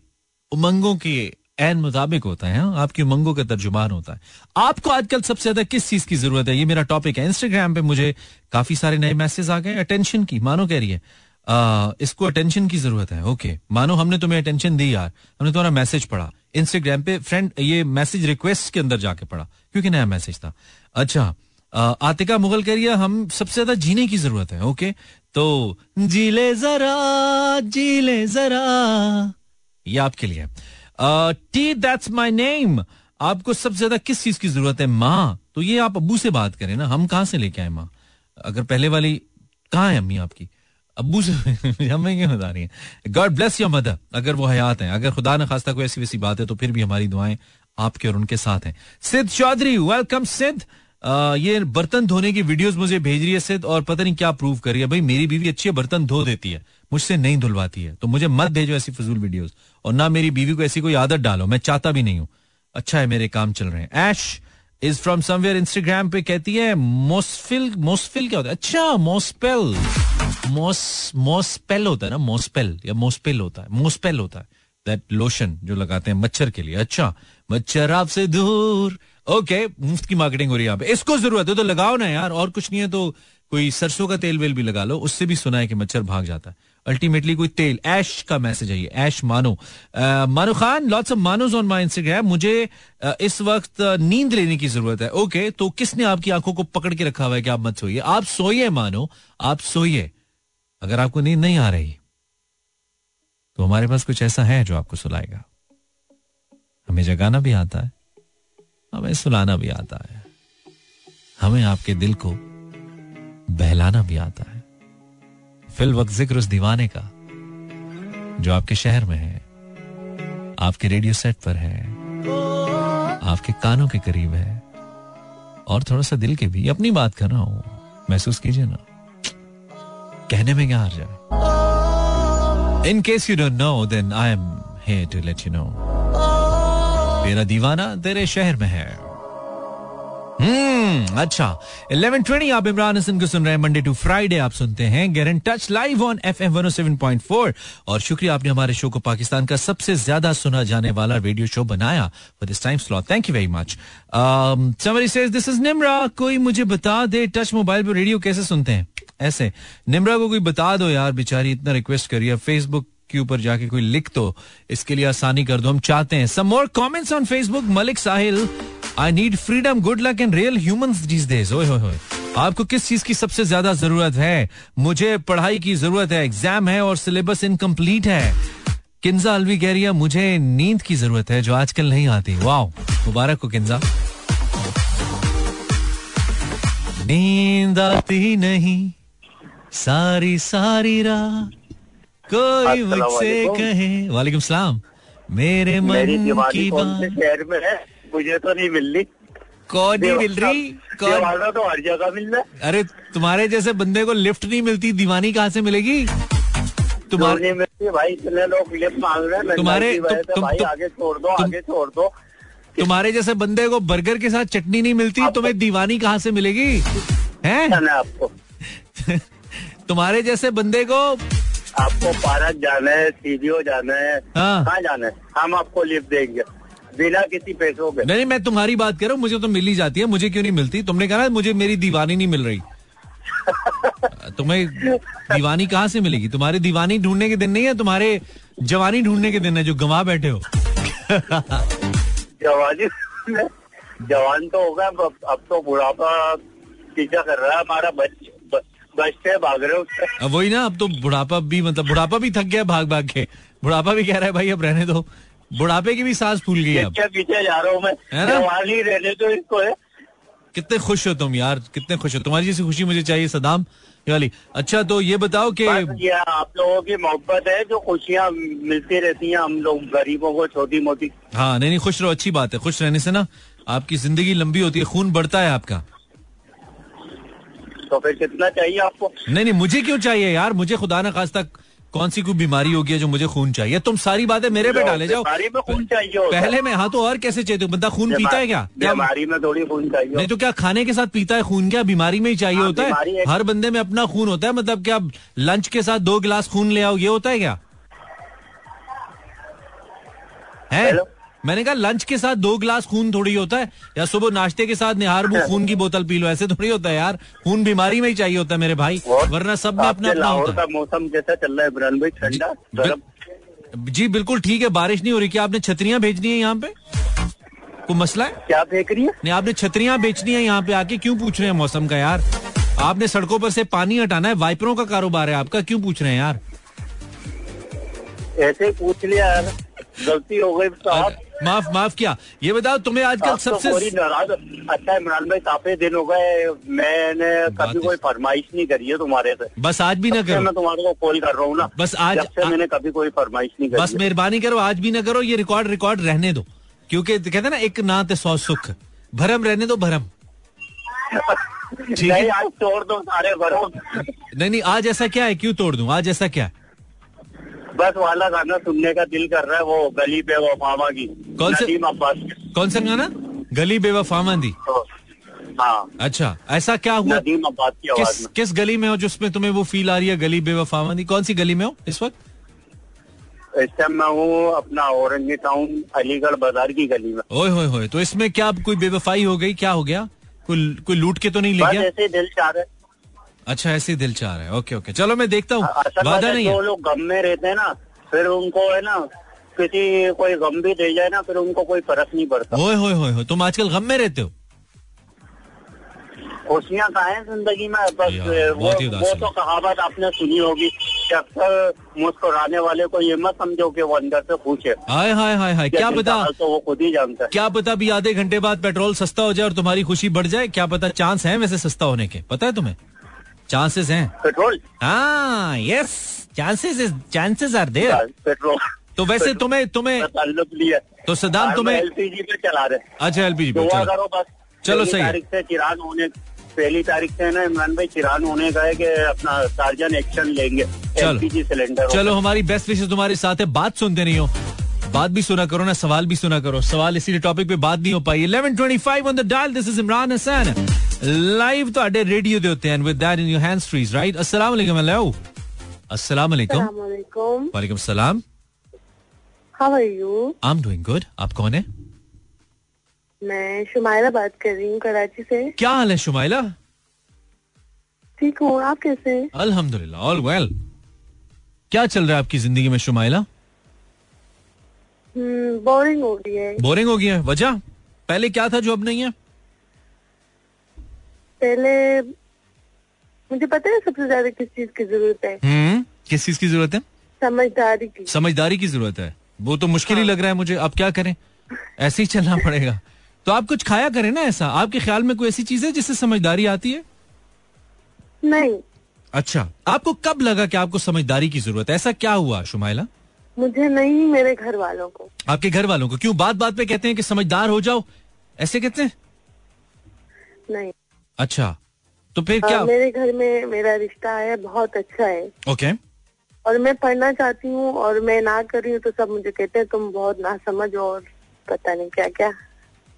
उमंगों के एन मुताबिक होता है हाँ? आपकी उमंगों का तर्जुमान होता है। आपको आजकल सबसे ज़्यादा किस चीज़ की ज़रूरत है? ये मेरा टॉपिक है। इंस्टाग्राम पे मुझे काफ़ी सारे नए मैसेज आ गए। अटेंशन की मानो कह रही है। आ, इसको अटेंशन की ज़रूरत है। ओके मानो हमने तुम्हें अटेंशन दी यार। हमने तुम्हारा मैसेज पढ़ा। इंस्टाग्राम पे फ्रेंड ये मैसेज रिक्वेस्ट के अंदर जाके पढ़ा क्योंकि नया मैसेज था। अच्छा आतिका मुगल कह रही है हम सबसे ज़्यादा जीने की ज़रूरत है। ओके तो जीले जरा जीले जरा। ये आपके लिए टी दैट्स माई नेम आपको सबसे ज़्यादा किस चीज़ की ज़रूरत है? माँ। तो ये आप अबू से बात करें ना। हम कहाँ से लेके आए माँ? अगर पहले वाली, कहाँ है अम्मी आपकी? अबू से हमें क्या बता रही है? गॉड ब्लेस योर मदर अगर वो हयात हैं। अगर खुदा न खास्ता कोई ऐसी वैसी बात है तो फिर भी हमारी दुआएँ आपके और उनके साथ हैं। सिद्ध चौधरी वेलकम सिद्ध। ये बर्तन धोने की वीडियोस मुझे भेज रही है सिद्ध, और पता नहीं क्या प्रूव कर रही है। भाई, मेरी बीवी अच्छी बर्तन धो देती है। मुझसे नहीं धुलवाती है। तो मुझे मत भेजो ऐसी फजूल वीडियोस। और ना मेरी बीवी को ऐसी कोई आदत डालो। मैं चाहता भी नहीं हूँ। अच्छा है, मेरे काम चल रहे हैं। Aish is from somewhere Instagram पे कहती है, मोस्फिल मोस्फिल क्या होता है? अच्छा मोस्पेल। मोस, मोस्पेल होता है ना, मोस्पेल। या मोस्पेल होता है। मोस्पेल होता है। दैट लोशन जो लगाते हैं मच्छर के लिए। अच्छा मच्छर आपसे दूर। ओके मुफ़्त की मार्केटिंग हो रही है यहाँ पे। इसको ज़रूरत है तो लगाओ ना यार। और कुछ नहीं है तो कोई सरसों का तेल वेल भी लगा लो। उससे भी सुना है कि मच्छर भाग जाता है। अल्टीमेटली कोई तेल। ऐश का मैसेज है ये। ऐश मानो। मानो खान लॉट्स ऑफ़ मानोज ऑन माई इंस्टाग्राम मुझे इस वक्त नींद लेने की ज़रूरत है। ओके तो किसने आपकी आँखों को पकड़ के रखा हुआ है कि आप मत सोइए? आप सोइए, मानो। आप सोइए। अगर आपको नींद नहीं आ रही तो हमारे पास कुछ ऐसा है जो आपको सुलाएगा। हमें जगाना भी आता है। हमें सुलाना भी आता है। हमें आपके दिल को बहलाना भी आता है। फिल वक्त ज़िक्र उस दीवाने का, जो आपके शहर में है, आपके रेडियो सेट पर है, आपके कानों के करीब है, और थोड़ा सा दिल के भी। अपनी बात कर रहा हूँ, महसूस कीजिए ना। कहने में क्या हार जाए? In case you don't know then I am here to let you know मेरा दीवाना तेरे शहर में है। हम्म अच्छा। 11:20 आप इमरान हसन को सुन रहे हैं मंडे टू फ्राइडे आप सुनते हैं टच लाइव ऑन एफएम 107.4 और शुक्रिया आपने हमारे शो को पाकिस्तान का सबसे ज़्यादा सुना जाने वाला रेडियो शो बनाया for this time slot thank you very much Samri says this is Nimra कोई मुझे बता दे टच मोबाइल पर रेडियो कैसे सुनते हैं? ऐसे निम्रा को कोई बता दो यार, बेचारी इतना रिक्वेस्ट करिए फेसबुक के ऊपर जाके कोई लिख दो, इसके लिए आसानी कर दो, हम चाहते हैं। Some more comments on Facebook Malik Sahil I need freedom good luck and real humans these days आपको किस चीज़ की सबसे ज़्यादा ज़रूरत है? मुझे पढ़ाई की ज़रूरत है एग्ज़ाम है और सिलेबस इनकम्प्लीट है। किन्जा अलवी कह रही है मुझे नींद की ज़रूरत है जो आजकल नहीं आती। वाह मुबारक को किन्जा। नींद आती नहीं सारी सारी रात कोई मुझसे कहे। वालेकुम सलाम। मेरे मन की बात। शहर में है? मुझे तो नहीं मिल रही कौन नहीं मिल रही? कौन? तो हर जगह मिल रहा है। अरे तुम्हारे जैसे बंदे को लिफ्ट नहीं मिलती दीवानी कहाँ से मिलेगी? तुम्हारे भाई इतने लोग लिफ्ट मांग रहे हैं तुम्हारे आगे छोड़ दो आगे छोड़ दो। तुम्हारे जैसे बंदे को बर्गर के साथ चटनी नहीं मिलती तुम्हें दीवानी कहाँ से मिलेगी? है? आपको। तुम्हारे जैसे बंदे को आपको पार्क जाना है सीडीओ जाना है हाँ। कहाँ जाना है? हम आपको लिफ्ट देंगे। बिना किसी पैसों के। नहीं मैं तुम्हारी बात कर रहा हूँ मुझे तो मिल ही जाती है मुझे क्यों नहीं मिलती? तुमने कहा मुझे मेरी दीवानी नहीं मिल रही। तुम्हें दीवानी कहाँ से मिलेगी? तुम्हारी दीवानी ढूँढने के दिन नहीं है तुम्हारे जवानी ढूँढने के दिन है जो गवा बैठे हो। जवानी जवान तो होगा अब तो बुढ़ापा पीछा कर रहा है हमारा बच्चे बचते भाग रहे उससे। वही ना अब तो बुढ़ापा भी मतलब बुढ़ापा भी थक गया भाग भाग के। बुढ़ापा भी कह रहा है भाई अब रहने दो। बुढ़ापे की भी सांस फूल गई अब। पीछे जा रहा हूँ मैं। रहने तो इसको है। कितने खुश हो तुम यार कितने खुश हो। तुम्हारी जैसी खुशी मुझे चाहिए सदाम। वाली अच्छा तो ये बताओ कि आप लोगों की मोहब्बत है जो खुशियाँ मिलती रहती हैं हम लोग गरीबों को छोटी मोटी हाँ नहीं नहीं खुश रहो अच्छी बात है खुश रहने से ना आपकी ज़िंदगी लंबी होती है खून बढ़ता है आपका। तो फिर कितना चाहिए आपको? नहीं नहीं मुझे क्यों चाहिए यार? मुझे खुदा ना खास तक कौन सी कोई बीमारी होगी जो मुझे खून चाहिए? तुम सारी बातें मेरे पे डाले जाओ। में खून चाहिए पहले में हाँ तो और कैसे चाहिए बंदा खून पीता है क्या? बीमारी में थोड़ी खून चाहिए नहीं तो क्या खाने के साथ पीता है खून? क्या बीमारी में ही चाहिए हाँ, होता है? हर बंदे में अपना खून होता है। मतलब क्या लंच के साथ दो गिलास खून ले आओ? ये होता है क्या? है? मैंने कहा लंच के साथ दो ग्लास खून थोड़ी होता है या सुबह नाश्ते के साथ निहारबू खून की बोतल पी लो ऐसे थोड़ी होता है यार। खून बीमारी में ही चाहिए होता है मेरे भाई वरना सब में अपना अपना होता का मौसम कैसा चल रहा है इमरान भाई ठंडा जी बिल्कुल ठीक है बारिश नहीं हो रही क्या आपने छतरियाँ भेजनी है यहाँ पे? कोई मसला है? क्या फेंक रही है? नहीं आपने छतरियाँ बेचनी है यहाँ पे आके क्यों पूछ रहे हैं मौसम का यार? आपने सड़कों पर से पानी हटाना है वाइपरों का कारोबार है आपका क्यों पूछ रहे हैं यार? ऐसे पूछ लिया यार गलती हो गई तो आप माफ़ माफ़ किया। ये बताओ तुम्हें आजकल तो सबसे अच्छा इमरान भाई काफ़ी दिन हो गए। मैंने कभी कोई फरमाइश नहीं करी है तुम्हारे से। बस आज भी ना करो। मैं तुम्हारे को कॉल कर रहा हूँ ना। बस आज- से मैंने कभी कोई फरमाइश नहीं बस करी है। मेहरबानी करो आज भी ना करो। ये रिकॉर्ड रिकॉर्ड रहने दो। क्योंकि कहते हैं ना एक नात सौ सुख। भरम रहने दो भरम। ठीक है। नहीं आज तोड़ दो सारे भरम नहीं नहीं आज ऐसा क्या है? क्यों तोड़ दूँ? आज ऐसा क्या है? बस वाला गाना सुनने का दिल कर रहा है वो गली पे वो मामा की कौन से- कौन सा गाना? गली बेवफा मंदी तो, हाँ। अच्छा ऐसा क्या हुआ? नदीम अब्बास की किस किस गली में हो जिसमें तुम्हें वो फील आ रही है गली बेवफा मंदी कौन सी गली में हो इस वक्त? इस टाइम मैं हूँ अपना औरंगी टाउन अलीगढ़ बाज़ार की गली में। ओए होए होए तो इसमें क्या कोई बेवफाई हो गई? क्या हो गया? कोई कोई लूट के तो नहीं ले गया? ऐसे दिल चाह रहा है। अच्छा ऐसे दिल चाह रहा है। Okay okay. चलो मैं देखता हूँ। वादा है, नहीं है। लोग गम में रहते हैं ना फिर उनको है ना किसी कोई गम भी दे जाए ना फिर उनको कोई फ़र्क नहीं पड़ता। होए होए होए तुम आजकल गम में रहते हो? खुशियाँ कहाँ हैं ज़िंदगी में बस वो वो तो कहावत आपने सुनी होगी कि अक्सर मुस्कुराने वाले को ये मत समझो कि वो अंदर से खुश है। हाय हाय हाय हाय। क्या पता तो वो खुद ही जानता है। क्या पता भी आधे घंटे बाद पेट्रोल सस्ता हो जाए और तुम्हारी खुशी बढ़ जाए। क्या पता चांस है वैसे सस्ता होने के। पता है तुम्हें? चांसेस हैं। पेट्रोल हाँ yes chances chances are there petrol तो वैसे तुम्हें तुम्हें तो सद्दाम तुम्हें एलपीजी पे चला रहे। अच्छा एलपीजी पे चलो। चलो, सही है। तारीख से चिराग होने पहली तारीख से ना इमरान भाई चिराग होने का है कि अपना सार्जन एक्शन लेंगे। एलपीजी सिलेंडर चलो हमारी बेस्ट विशेष तुम्हारे साथ है। बात सुनते नहीं हो। बात भी सुना करो ना सवाल भी सुना करो। सवाल इसी टॉपिक पे बात नहीं हो पाई 11:25 on the dial this is Imran Hasan live तो अड्डे रेडियो दे होते हैं with that in your hands freeze right अस्सलाम वालेकुम हेलो अस्सलाम वालेकुम Assalamualaikum. वालेकुम सलाम How are you? I am doing good आप कौन है? मैं शुमाइला बात कर रही हूँ कराची से। क्या हाल है शुमाइला ठीक हूँ आप कैसे अल्हम्दुलिल्लाह ऑल वेल क्या चल रहा है आपकी ज़िंदगी में शुमाइला हम्म बोरिंग हो गई है। बोरिंग हो गया है। वजह? पहले क्या था जो अब नहीं है? पहले मुझे पता है सबसे ज़्यादा किस चीज़ की ज़रूरत है। हम्म किस चीज़ की ज़रूरत है? समझदारी की। समझदारी की ज़रूरत है। वो तो मुश्किल ही हाँ। लग रहा है मुझे। अब क्या करें? ऐसे ही चलना पड़ेगा। तो आप कुछ खाया करें ना ऐसा? आपके ख्याल में कोई ऐसी चीज़ है जिससे समझदारी आती है? नहीं। अच्छा। आपको कब लगा कि आपको समझदारी की ज़रूरत है? ऐसा क्या हुआ शुमाइला मुझे नहीं मेरे घर वालों को। आपके घर वालों को? क्यों? बात बात पे कहते हैं कि समझदार हो जाओ। ऐसे कहते हैं? नहीं। अच्छा तो फिर क्या? मेरे घर में मेरा रिश्ता है बहुत अच्छा है। ओके। और मैं पढ़ना चाहती हूँ और मैं ना कर रही हूँ तो सब मुझे कहते हैं तुम बहुत ना समझ और पता नहीं क्या क्या।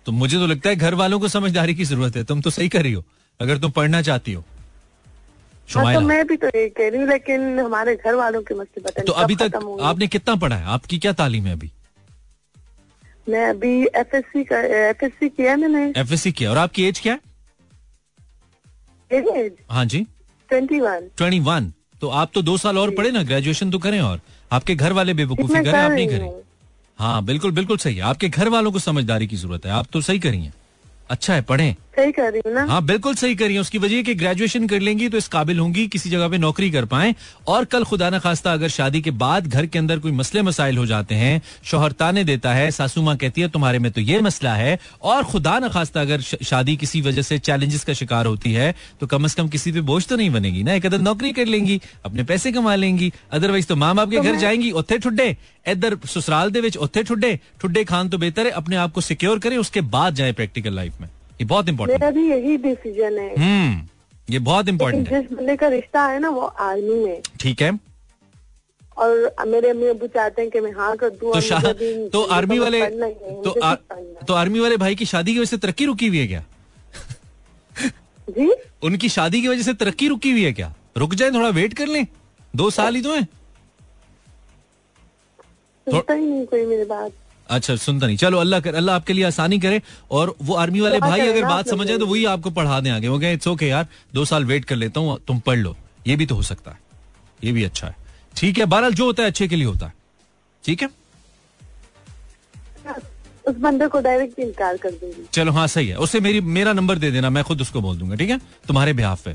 तो मुझे तो लगता है घर वालों को समझदारी की ज़रूरत है तुम तो सही कर रही हो अगर तुम पढ़ना चाहती हो। हाँ तो मैं भी तो ये कह रही हूँ लेकिन हमारे घर वालों के मसले पता तो अभी तक आपने कितना पढ़ा है? आपकी क्या तालीम है अभी? मैं अभी F S C F S C किया मैंने। एफएससी किया और आपकी एज क्या है? हाँ जी। ट्वेंटी वन ट्वेंटी वन तो आप तो दो साल और पढ़े ना ग्रेजुएशन तो करें और। आपके घर वाले बेवकूफ़ी करें आप नहीं करें। हाँ बिल्कुल बिल्कुल सही है। आपके घर वालों को समझदारी की ज़रूरत है। आप तो सही करी हैं अच्छा है पढ़ें। सही कर रही हूँ ना? हाँ बिल्कुल सही करिए उसकी वजह है कि ग्रेजुएशन कर लेंगी तो इस काबिल होंगी किसी जगह पे नौकरी कर पाए। और कल खुदा न खास्ता अगर शादी के बाद घर के अंदर कोई मसले मसाइल हो जाते हैं शोहर ताने देता है सासू माँ कहती है तुम्हारे में तो ये मसला है। और खुदा न खास्ता अगर शादी किसी वजह से चैलेंजेस का शिकार होती है तो कम अज कम किसी पे बोझ तो नहीं बनेगी ना। एक अदर नौकरी कर लेंगी अपने पैसे कमा लेंगी। अदरवाइज़ तो माँ बाप के घर जाएँगी उत्थे ठुड्डे। इधर ससुराल ठुड्डे। ठुड्डे खान तो बेहतर है अपने आप को सिक्योर करें उसके बाद जाए प्रैक्टिकल लाइफ में। ये बहुत इंपॉर्टेंट मेरा भी यही डिसीज़न है। हम्म ये बहुत है। जिस बंदे का रिश्ता है ना वो आर्मी में। ठीक है। और मेरे अम्मी अबू चाहते हैं कि मैं हाँ कर दूँ तो भी- तो आर्मी वाले तो आ, है। तो आर्मी वाले भाई की शादी की वजह से तरक्की रुकी हुई है क्या? जी? उनकी शादी की वजह से तरक्की रुकी हुई है क्या? रुक जाए थोड़ा वेट कर लें। दो साल ही तो है। सुनता ही नहीं कोई मेरी बात। अच्छा सुनता नहीं। चलो अल्लाह कर अल्लाह आपके लिए आसानी करे और वो आर्मी वाले भाई अगर बात समझे तो वही आपको पढ़ा दें आगे वो कहे इट्स ओके यार। दो साल वेट कर लेता हूँ तुम पढ़ लो। ये भी तो हो सकता है। ये भी अच्छा है। ठीक है बहरहाल जो होता है अच्छे के लिए होता है। ठीक है? उस बंदे को डायरेक्ट इनकार कर दूँगी। चलो हाँ सही है। उसे मेरी मेरा नंबर दे देना मैं खुद उसको बोल दूँगा ठीक है? तुम्हारे बिहाफ पे।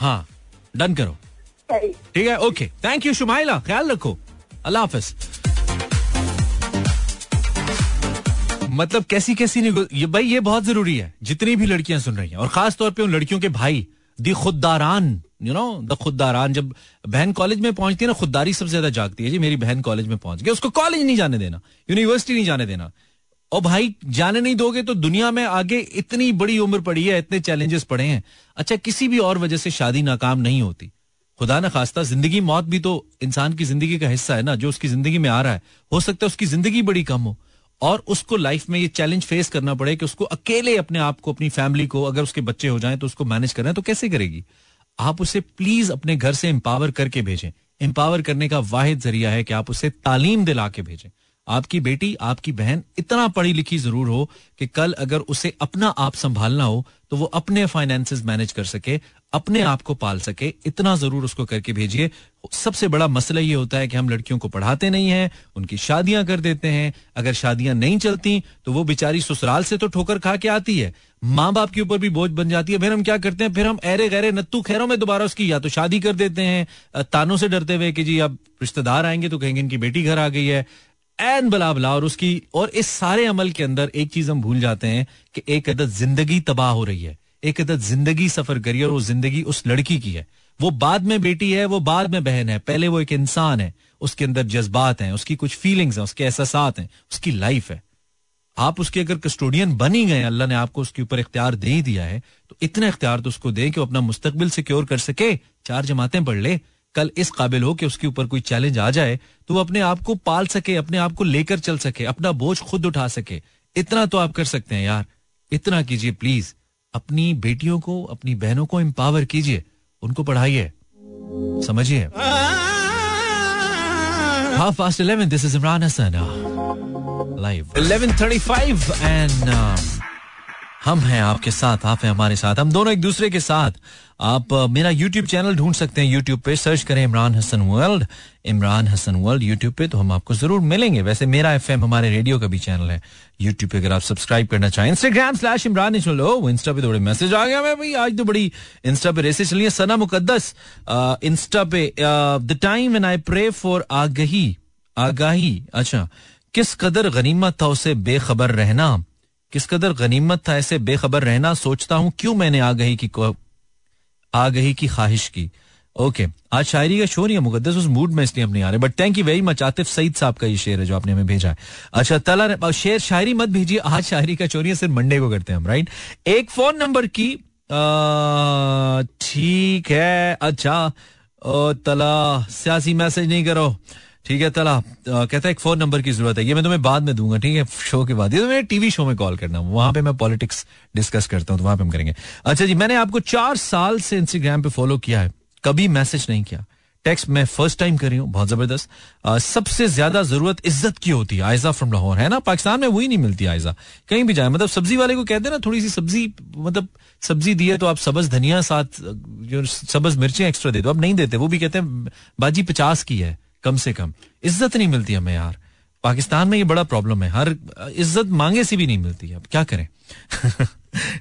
हाँ डन करो। ठीक है? ओके थैंक यू शुमाइला ख्याल रखो। अल्लाह हाफिज। मतलब कैसी कैसी ये भाई, ये बहुत ज़रूरी है। जितनी भी लड़कियाँ सुन रही हैं, और खास तौर पे उन लड़कियों के भाई, दी खुददारान यू नो द खुददारान। जब बहन कॉलेज में पहुँचती है ना, खुददारी सबसे ज़्यादा जागती है। जी, मेरी बहन कॉलेज में पहुँच गई, उसको कॉलेज नहीं जाने देना यूनिवर्सिटी नहीं जाने देना। और भाई, जाने नहीं दोगे तो दुनिया में आगे इतनी बड़ी उम्र पड़ी है, इतने चैलेंजेस पड़े हैं। अच्छा किसी भी और वजह से शादी नाकाम नहीं होती। खुदा ना खास्ता, ज़िंदगी मौत भी तो इंसान की ज़िंदगी का हिस्सा है ना, जो उसकी ज़िंदगी में आ रहा है। हो सकता है उसकी ज़िंदगी बड़ी कम हो। और उसको लाइफ में ये चैलेंज फेस करना पड़े कि उसको अकेले अपने आप को, अपनी फैमिली को अगर उसके बच्चे हो जाएँ तो उसको मैनेज करना है तो कैसे करेगी? आप उसे प्लीज़ अपने घर से एम्पावर करके भेजें। एम्पावर करने का वाहिद ज़रिया है कि आप उसे तालीम दिला के भेजें। आपकी बेटी, आपकी बहन इतना पढ़ी लिखी ज़रूर हो कि कल अगर उसे अपना आप संभालना हो तो वो अपने फाइनेंसेस मैनेज कर सके, अपने आप को पाल सके। इतना ज़रूर उसको करके भेजिए। सबसे बड़ा मसला ये होता है कि हम लड़कियों को पढ़ाते नहीं हैं, उनकी शादियाँ कर देते हैं। अगर शादियाँ नहीं चलती तो वो बेचारी ससुराल से तो ठोकर खा के आती है। माँ बाप के ऊपर भी बोझ बन जाती है। फिर हम क्या करते हैं? फिर हम अरे गहरे नत्तू खैरों में दोबारा उसकी या तो शादी कर देते हैं। तानों से डरते हुए कि जी, अब रिश्तेदार आएँगे तो कहेंगे इनकी बेटी घर आ गई है। एन बला बला, और उसकी, और इस सारे अमल के अंदर एक चीज़ हम भूल जाते हैं कि एक अदद ज़िंदगी तबाह हो रही है। एक अदद ज़िंदगी सफ़र करी और वो ज़िंदगी उस लड़की की है। वो बाद में बेटी है, वो बाद में बहन है। पहले वो एक इंसान है, उसके अंदर जज्बात हैं, उसकी कुछ फीलिंग्स हैं, उसके एहसास हैं, उसकी लाइफ है। आप उसके अगर कस्टोडियन बन ही गए, अल्लाह ने आपको उसके ऊपर इख्तियार दे ही दिया है तो इतना इख्तियार तो उसको दे कि वो अपना मुस्तकबिल सिक्योर कर सके, चार जमातें पढ़ ले कल इस काबिल हो कि उसके ऊपर कोई चैलेंज आ जाए तो वो अपने आप को पाल सके अपने आप को लेकर चल सके अपना बोझ खुद उठा सके। इतना तो आप कर सकते हैं यार। इतना कीजिए प्लीज़। अपनी बेटियों को अपनी बहनों को एम्पावर कीजिए। उनको पढ़ाइए। समझिए? Half past eleven this is Imran Hasan live eleven thirty five and हम हैं आपके साथ आप हैं हमारे साथ। हम दोनों एक दूसरे के साथ। आप मेरा यूट्यूब चैनल ढूंढ सकते हैं। यूट्यूब पे सर्च करें Imran Hasan world Imran Hasan world YouTube पे तो हम आपको ज़रूर मिलेंगे। वैसे मेरा एफएम हमारे रेडियो का भी चैनल है। यूट्यूब पे अगर आप सब्सक्राइब करना चाहें इंस्टाग्राम स्लैश इमरान इंस्टा पे थोड़े मैसेज आ गया भाई, आज तो बड़ी इंस्टा पे रेसे चलिए सना मुकदस इंस्टा पे the time and I pray for आगही, आगाही अच्छा। किस कदर गनीमत था उसे बेखबर रहना? किस कदर गनीमत था ऐसे बेखबर रहना? सोचता हूँ, क्यों मैंने आगही की आ गई की ख्वाहिश की। ओके आज शायरी का शो नहीं है मुकदस उस मूड में इसलिए हम नहीं आ रहे but thank you very much Atif Saeed sahab का ये शेर है जो आपने हमें भेजा है। अच्छा तला शेर शायरी मत भेजिए आज शायरी का चोरी सिर्फ़ मंडे को करते हैं हम राइट एक फ़ोन नंबर की ठीक है अच्छा ओ, तला सियासी मैसेज नहीं करो। ठीक है, तला कहता है एक फ़ोन नंबर की ज़रूरत है। ये मैं तुम्हें बाद में दूँगा, ठीक है? शो के बाद। ये तो मेरे टीवी शो में कॉल करना। वहाँ पे मैं पॉलिटिक्स डिस्कस करता हूँ तो वहाँ पे हम करेंगे। अच्छा जी, मैंने आपको चार साल से इंस्टाग्राम पे फॉलो किया है। कभी मैसेज नहीं किया। टेक्स्ट मैं फ़र्स्ट टाइम कर रही हूँ, बहुत ज़बरदस्त। सबसे ज़्यादा ज़रूरत इज़्ज़त की होती है, आयजा फ्रॉम लाहौर है ना? पाकिस्तान में वही नहीं मिलती आयजा। कहीं भी जाए मतलब सब्ज़ी वाले को कहते हैं ना, थोड़ी सी सब्ज़ी मतलब सब्ज़ी दी है तो आप सबज धनिया साथ जो सबज मिर्चें एक्स्ट्रा दे दो। आप नहीं देते, वो भी कहते हैं, बाजी पचास की है। कम से कम। इज़्ज़त नहीं मिलती हमें यार। पाकिस्तान में ये बड़ा प्रॉब्लम है। हर, इज़्ज़त मांगे से भी नहीं मिलती। अब क्या करें?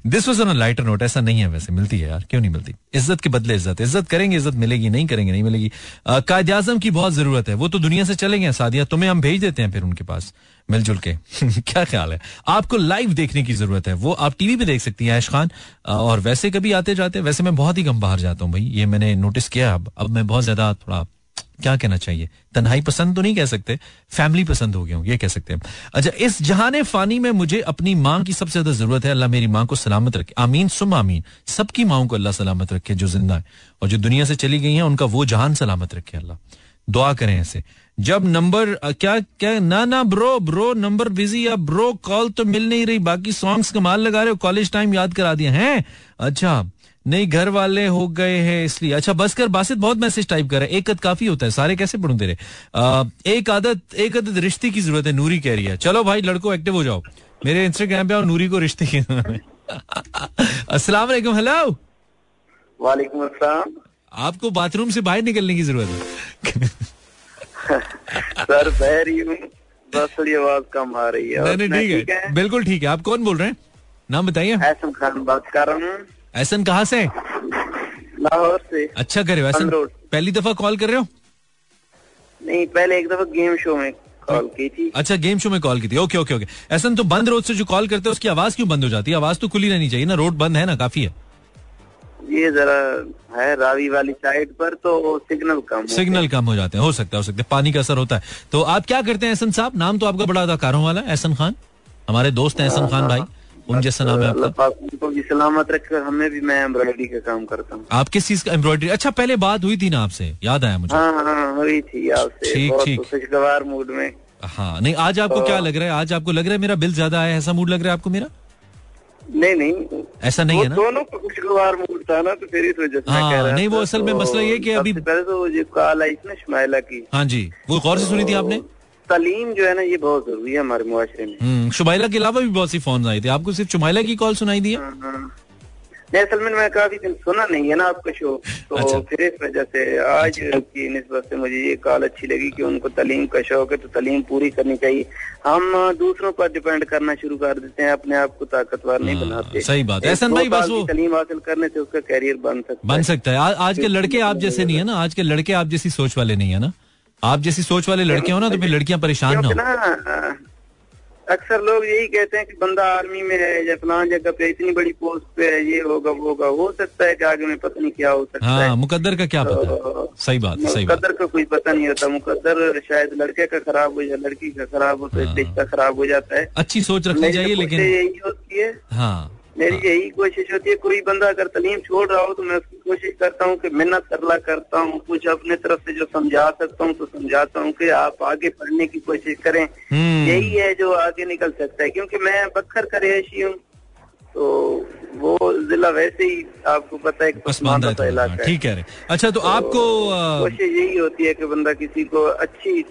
This was on lighter note ऐसा नहीं है वैसे। मिलती है यार। क्यों नहीं मिलती? इज़्ज़त के बदले इज़्ज़त। इज़्ज़त करेंगे, इज़्ज़त मिलेगी, नहीं करेंगे, नहीं मिलेगी। कायद आज़म की बहुत ज़रूरत है। वो तो दुनिया से चलेंगे सादिया, तुम्हें हम भेज देते हैं फिर उनके पास, मिलजुल के। क्या ख्याल है? आपको लाइव देखने की ज़रूरत है। वो आप टीवी पे देख सकती हैं, ऐश खान। और वैसे कभी आते जाते वैसे मैं बहुत ही कम बाहर जाता हूँ भाई। ये मैंने नोटिस किया अब। अब मैं बहुत ज़्यादा थोड़ा क्या कहना चाहिए? तन्हाई पसंद तो नहीं कह सकते, फैमिली पसंद हो गया हूँ, ये कह सकते हैं। अच्छा इस जहाने फानी में मुझे अपनी माँ की सबसे ज़्यादा ज़रूरत है, अल्लाह मेरी माँ को सलामत रखे। आमीन सुम आमीन। सबकी माओ को अल्लाह सलामत रखे जो ज़िंदा है। और जो दुनिया से चली गई है, उनका वो जहान सलामत रखे अल्लाह। दुआ करें ऐसे। जब नंबर क्या क्या, ना ना, ब्रो ब्रो, नंबर बिज़ी या ब्रो, कॉल तो मिल नहीं रही, बाकी सॉन्ग्स कमाल लगा रहे हो, कॉलेज टाइम याद करा दिया है? अच्छा नहीं घर वाले हो गए हैं इसलिए। अच्छा बस कर बासित बहुत मैसेज टाइप कर रहे हैं। एक कद काफ़ी होता है। सारे कैसे पढ़ू तेरे? आ, एक आदत एक आदत रिश्ते की ज़रूरत है नूरी कह रही है। चलो भाई लड़को एक्टिव हो जाओ। मेरे इंस्टाग्राम पे आओ नूरी को रिश्ते की अस्सलाम वालेकुम हेलो वालेकुम अस्सलाम। आपको बाथरूम से बाहर निकलने की ज़रूरत है। सर बह रही हूँ। बस थोड़ी आवाज़ कम आ रही है। नहीं नहीं ठीक है। बिल्कुल ठीक है। आप कौन बोल रहे हैं? नाम बताइए। एहसन खान बात कर रहा हूँ। ऐसन कहाँ से? लाहौर से। अच्छा करे रोड। पहली दफ़ा कॉल कर रहे हो? नहीं पहले एक दफ़ा गेम शो में कॉल की थी। अच्छा गेम शो में कॉल की थी। ओके ओके ओके ऐसा तो बंद रोड से जो कॉल करते हैं उसकी आवाज़ क्यों बंद हो जाती है? आवाज़ तो खुली रहनी चाहिए ना? रोड बंद है ना? काफ़ी है। ये जरा है रावी वाली साइड पर तो सिग्नल कम सिग्नल कम हो जाते हैं। हो सकता है हो सकता है। पानी का असर होता है। तो आप क्या करते हैं एहसन साहब? नाम तो आपका बड़ा अदाकारों वाला है एहसन खान। हमारे दोस्त हैं एहसन खान भाई। उन जैसा नाम है आपका? पाक उनको भी सलामत रखे हमें भी मैं एम्ब्रॉयडरी का काम करता हूँ। आप किस चीज़ का एम्ब्रॉयडरी? अच्छा पहले बात हुई थी ना आपसे याद आया मुझे। हाँ हाँ हुई थी आपसे ठीक, ठीक। खुशगवार मूड में। हाँ नहीं आज आपको क्या लग रहा है? आज आपको लग रहा है मेरा बिल ज़्यादा आया ऐसा मूड लग रहा है आपको मेरा? नहीं नहीं। ऐसा नहीं है ना? दोनों का खुशगवार मूड था ना तो फिर इस वजह से हाँ, नहीं, वो असल में तो मसला ये कि अभी- पहले तो वो जो कॉल आई थी ना शुमाइला की। हाँ जी वो गौर से सुनी थी आपने? तालीम जो है ना ये बहुत ज़रूरी है हमारे मुआशरे में। हम्म शुमाइला के अलावा भी बहुत सी फ़ोन आई थी। आपको सिर्फ़ शुमाइला की कॉल सुनाई दी है? हाँ। नहीं असल में मैं काफ़ी दिन सुना नहीं है ना आपका शो। तो अच्छा। फिर इस वजह से आज की निस्बत से मुझे ये कॉल अच्छी लगी कि उनको तालीम का शौक है तो तालीम पूरी करनी चाहिए। हम दूसरों पर डिपेंड करना शुरू कर देते हैं अपने आप को ताकतवर नहीं हाँ, बनाते। सही बात है। एहसन भाई, बस वो- तालीम हासिल करने से उसका कैरियर बन सकता बन सकता है। आज के लड़के आप जैसे नहीं है ना आज के लड़के आप जैसी सोच वाले नहीं है ना। आप जैसी सोच वाले लड़के हो ना तो फिर लड़कियाँ परेशान ना हो। अक्सर लोग यही कहते हैं कि बंदा आर्मी में है या फलान जगह पे इतनी बड़ी पोस्ट पे है ये होगा वो होगा हो सकता है कि आगे में पता नहीं क्या हो सकता हाँ है। मुकद्दर का क्या पता है? सही बात सही बात। मुकद्दर का कोई पता नहीं होता मुकद्दर शायद लड़के का खराब हो या लड़की का खराब हो तो हाँ। रिश्ता खराब हो जाता है। अच्छी सोच रखनी चाहिए तो लेकिन यही होती है हाँ। मेरी यही कोशिश होती है कोई बंदा अगर तलीम छोड़ रहा हो तो मैं उसकी कोशिश करता हूँ कि मेहनत करला करता हूँ कुछ अपने तरफ़ से जो समझा सकता हूँ तो समझाता हूँ कि आप आगे पढ़ने की कोशिश करें। हम्म। यही है जो आगे निकल सकता है क्योंकि मैं बखर का हूँ तो वो जिला वैसे ही आपको पता है पसमानदा सा तो, इलाका हाँ, है। ठीक है। अच्छा तो आपको कोशिश यही होती है कि बंदा किसी को अच्छी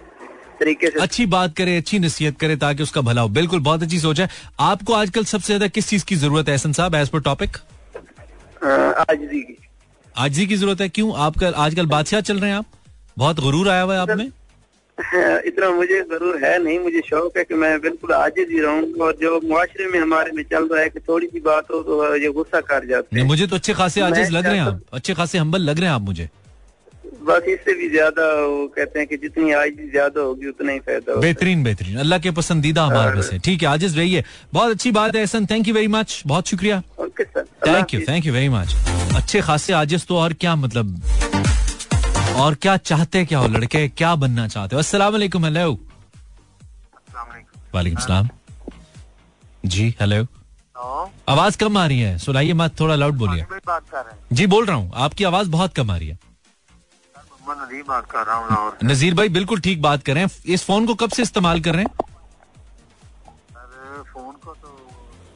तरीके से अच्छी बात करे अच्छी नसीहत करे ताकि उसका भला हो। बिल्कुल बहुत अच्छी सोच है। आपको आजकल सबसे ज़्यादा किस चीज़ की ज़रूरत है एहसन साहब एज पर टॉपिक आज की। आजी की ज़रूरत है? क्यों? आपका आजकल बादशाह चल रहे हैं आप? बहुत गुरूर आया हुआ है आप में? इतना मुझे ज़रूर है नहीं मुझे शौक है कि मैं बिल्कुल आजिज ही रहूँ और जो मुआशरे में हमारे में चल रहा है कि थोड़ी सी बात हो तो ये गुस्सा कर जाते हैं। मुझे तो अच्छे खासे आजिज लग रहे हैं आप। अच्छे खासे हम्बल लग रहे हैं आप मुझे। बस इससे भी ज़्यादा वो कहते हैं कि जितनी आजिज ज़्यादा होगी उतना ही फ़ायदा होगा बेहतरीन बेहतरीन। अल्लाह के पसंदीदा हमारे में से ठीक है आजिज रहिए। बहुत अच्छी बात है Ehsan. Thank you very much बहुत शुक्रिया। Okay sir. Allah thank you thank you very much अच्छे खासे आजिज तो और क्या मतलब? और क्या चाहते क्या हो लड़के? क्या बनना चाहते हो? अस्सलाम वालेकुम हेलो वालेकुम। सलाम। जी हेलो। आवाज़ कम आ रही है। सुनाइए मत थोड़ा लाउड बोलिए। बात कर रहे हैं। जी बोल रहा हूँ। आपकी आवाज़ बहुत कम आ रही है। नदीम बात कर रहा हूँ लाहौर नजीर भाई बिल्कुल ठीक बात कर रहे हैं। इस फ़ोन को कब से इस्तेमाल कर रहे हैं? अरे फ़ोन को तो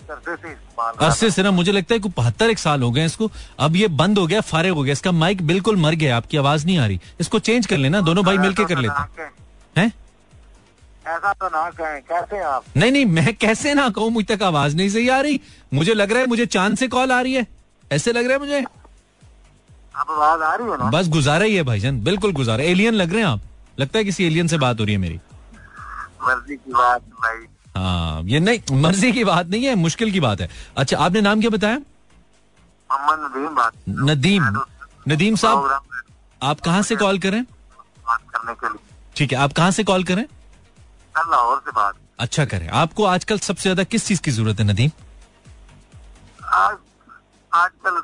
से अरसे से ना मुझे लगता है कि बहत्तर एक साल हो गए इसको। अब ये बंद हो गया फारिग हो गया। इसका माइक बिल्कुल मर गया आपकी आवाज़ नहीं आ रही। इसको चेंज कर लेना दोनों भाई मिलके कर लेते हैं। हैं? ऐसा तो ना कहें। कैसे आप? नहीं नहीं मैं कैसे ना कहूँ मुझ तक आवाज़ नहीं सही आ रही। मुझे लग रहा है मुझे चाँद से कॉल आ रही है। ऐसे लग रहा है मुझे? आप आवाज़ आ रही है ना? बस गुजारा ही है भाईजान बिल्कुल गुजारा। एलियन लग रहे हैं आप? लगता है किसी एलियन से बात हो रही है मेरी। मर्ज़ी की बात भाई। हाँ ये नहीं मर्ज़ी की बात नहीं है मुश्किल की बात है। अच्छा आपने नाम क्या बताया? मोहम्मद नदीम बात नदीम। नदीम साहब आप कहाँ से कॉल करें? बात करने के लिए। ठीक है आप कहाँ से कॉल करें? लाहौर से बात। अच्छा करें। आपको आजकल सबसे ज़्यादा किस चीज़ की ज़रूरत है नदीम? आज आजकल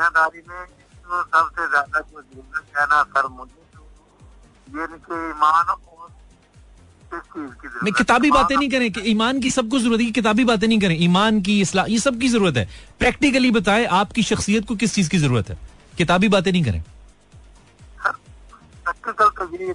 दुनियादारी में तो सबसे ज़्यादा जो ज़रूरत है ना सर मुझे तो नहीं ईमान और नहीं किताबी बातें नहीं करें कि ईमान की सबको ज़रूरत है किताबी बातें नहीं करें। ईमान की इस्लाम ये सब की ज़रूरत है। प्रैक्टिकली बताएँ आपकी शख्सियत को किस चीज़ की ज़रूरत है? किताबी बातें नहीं करें। प्रैक्टिकल तो ये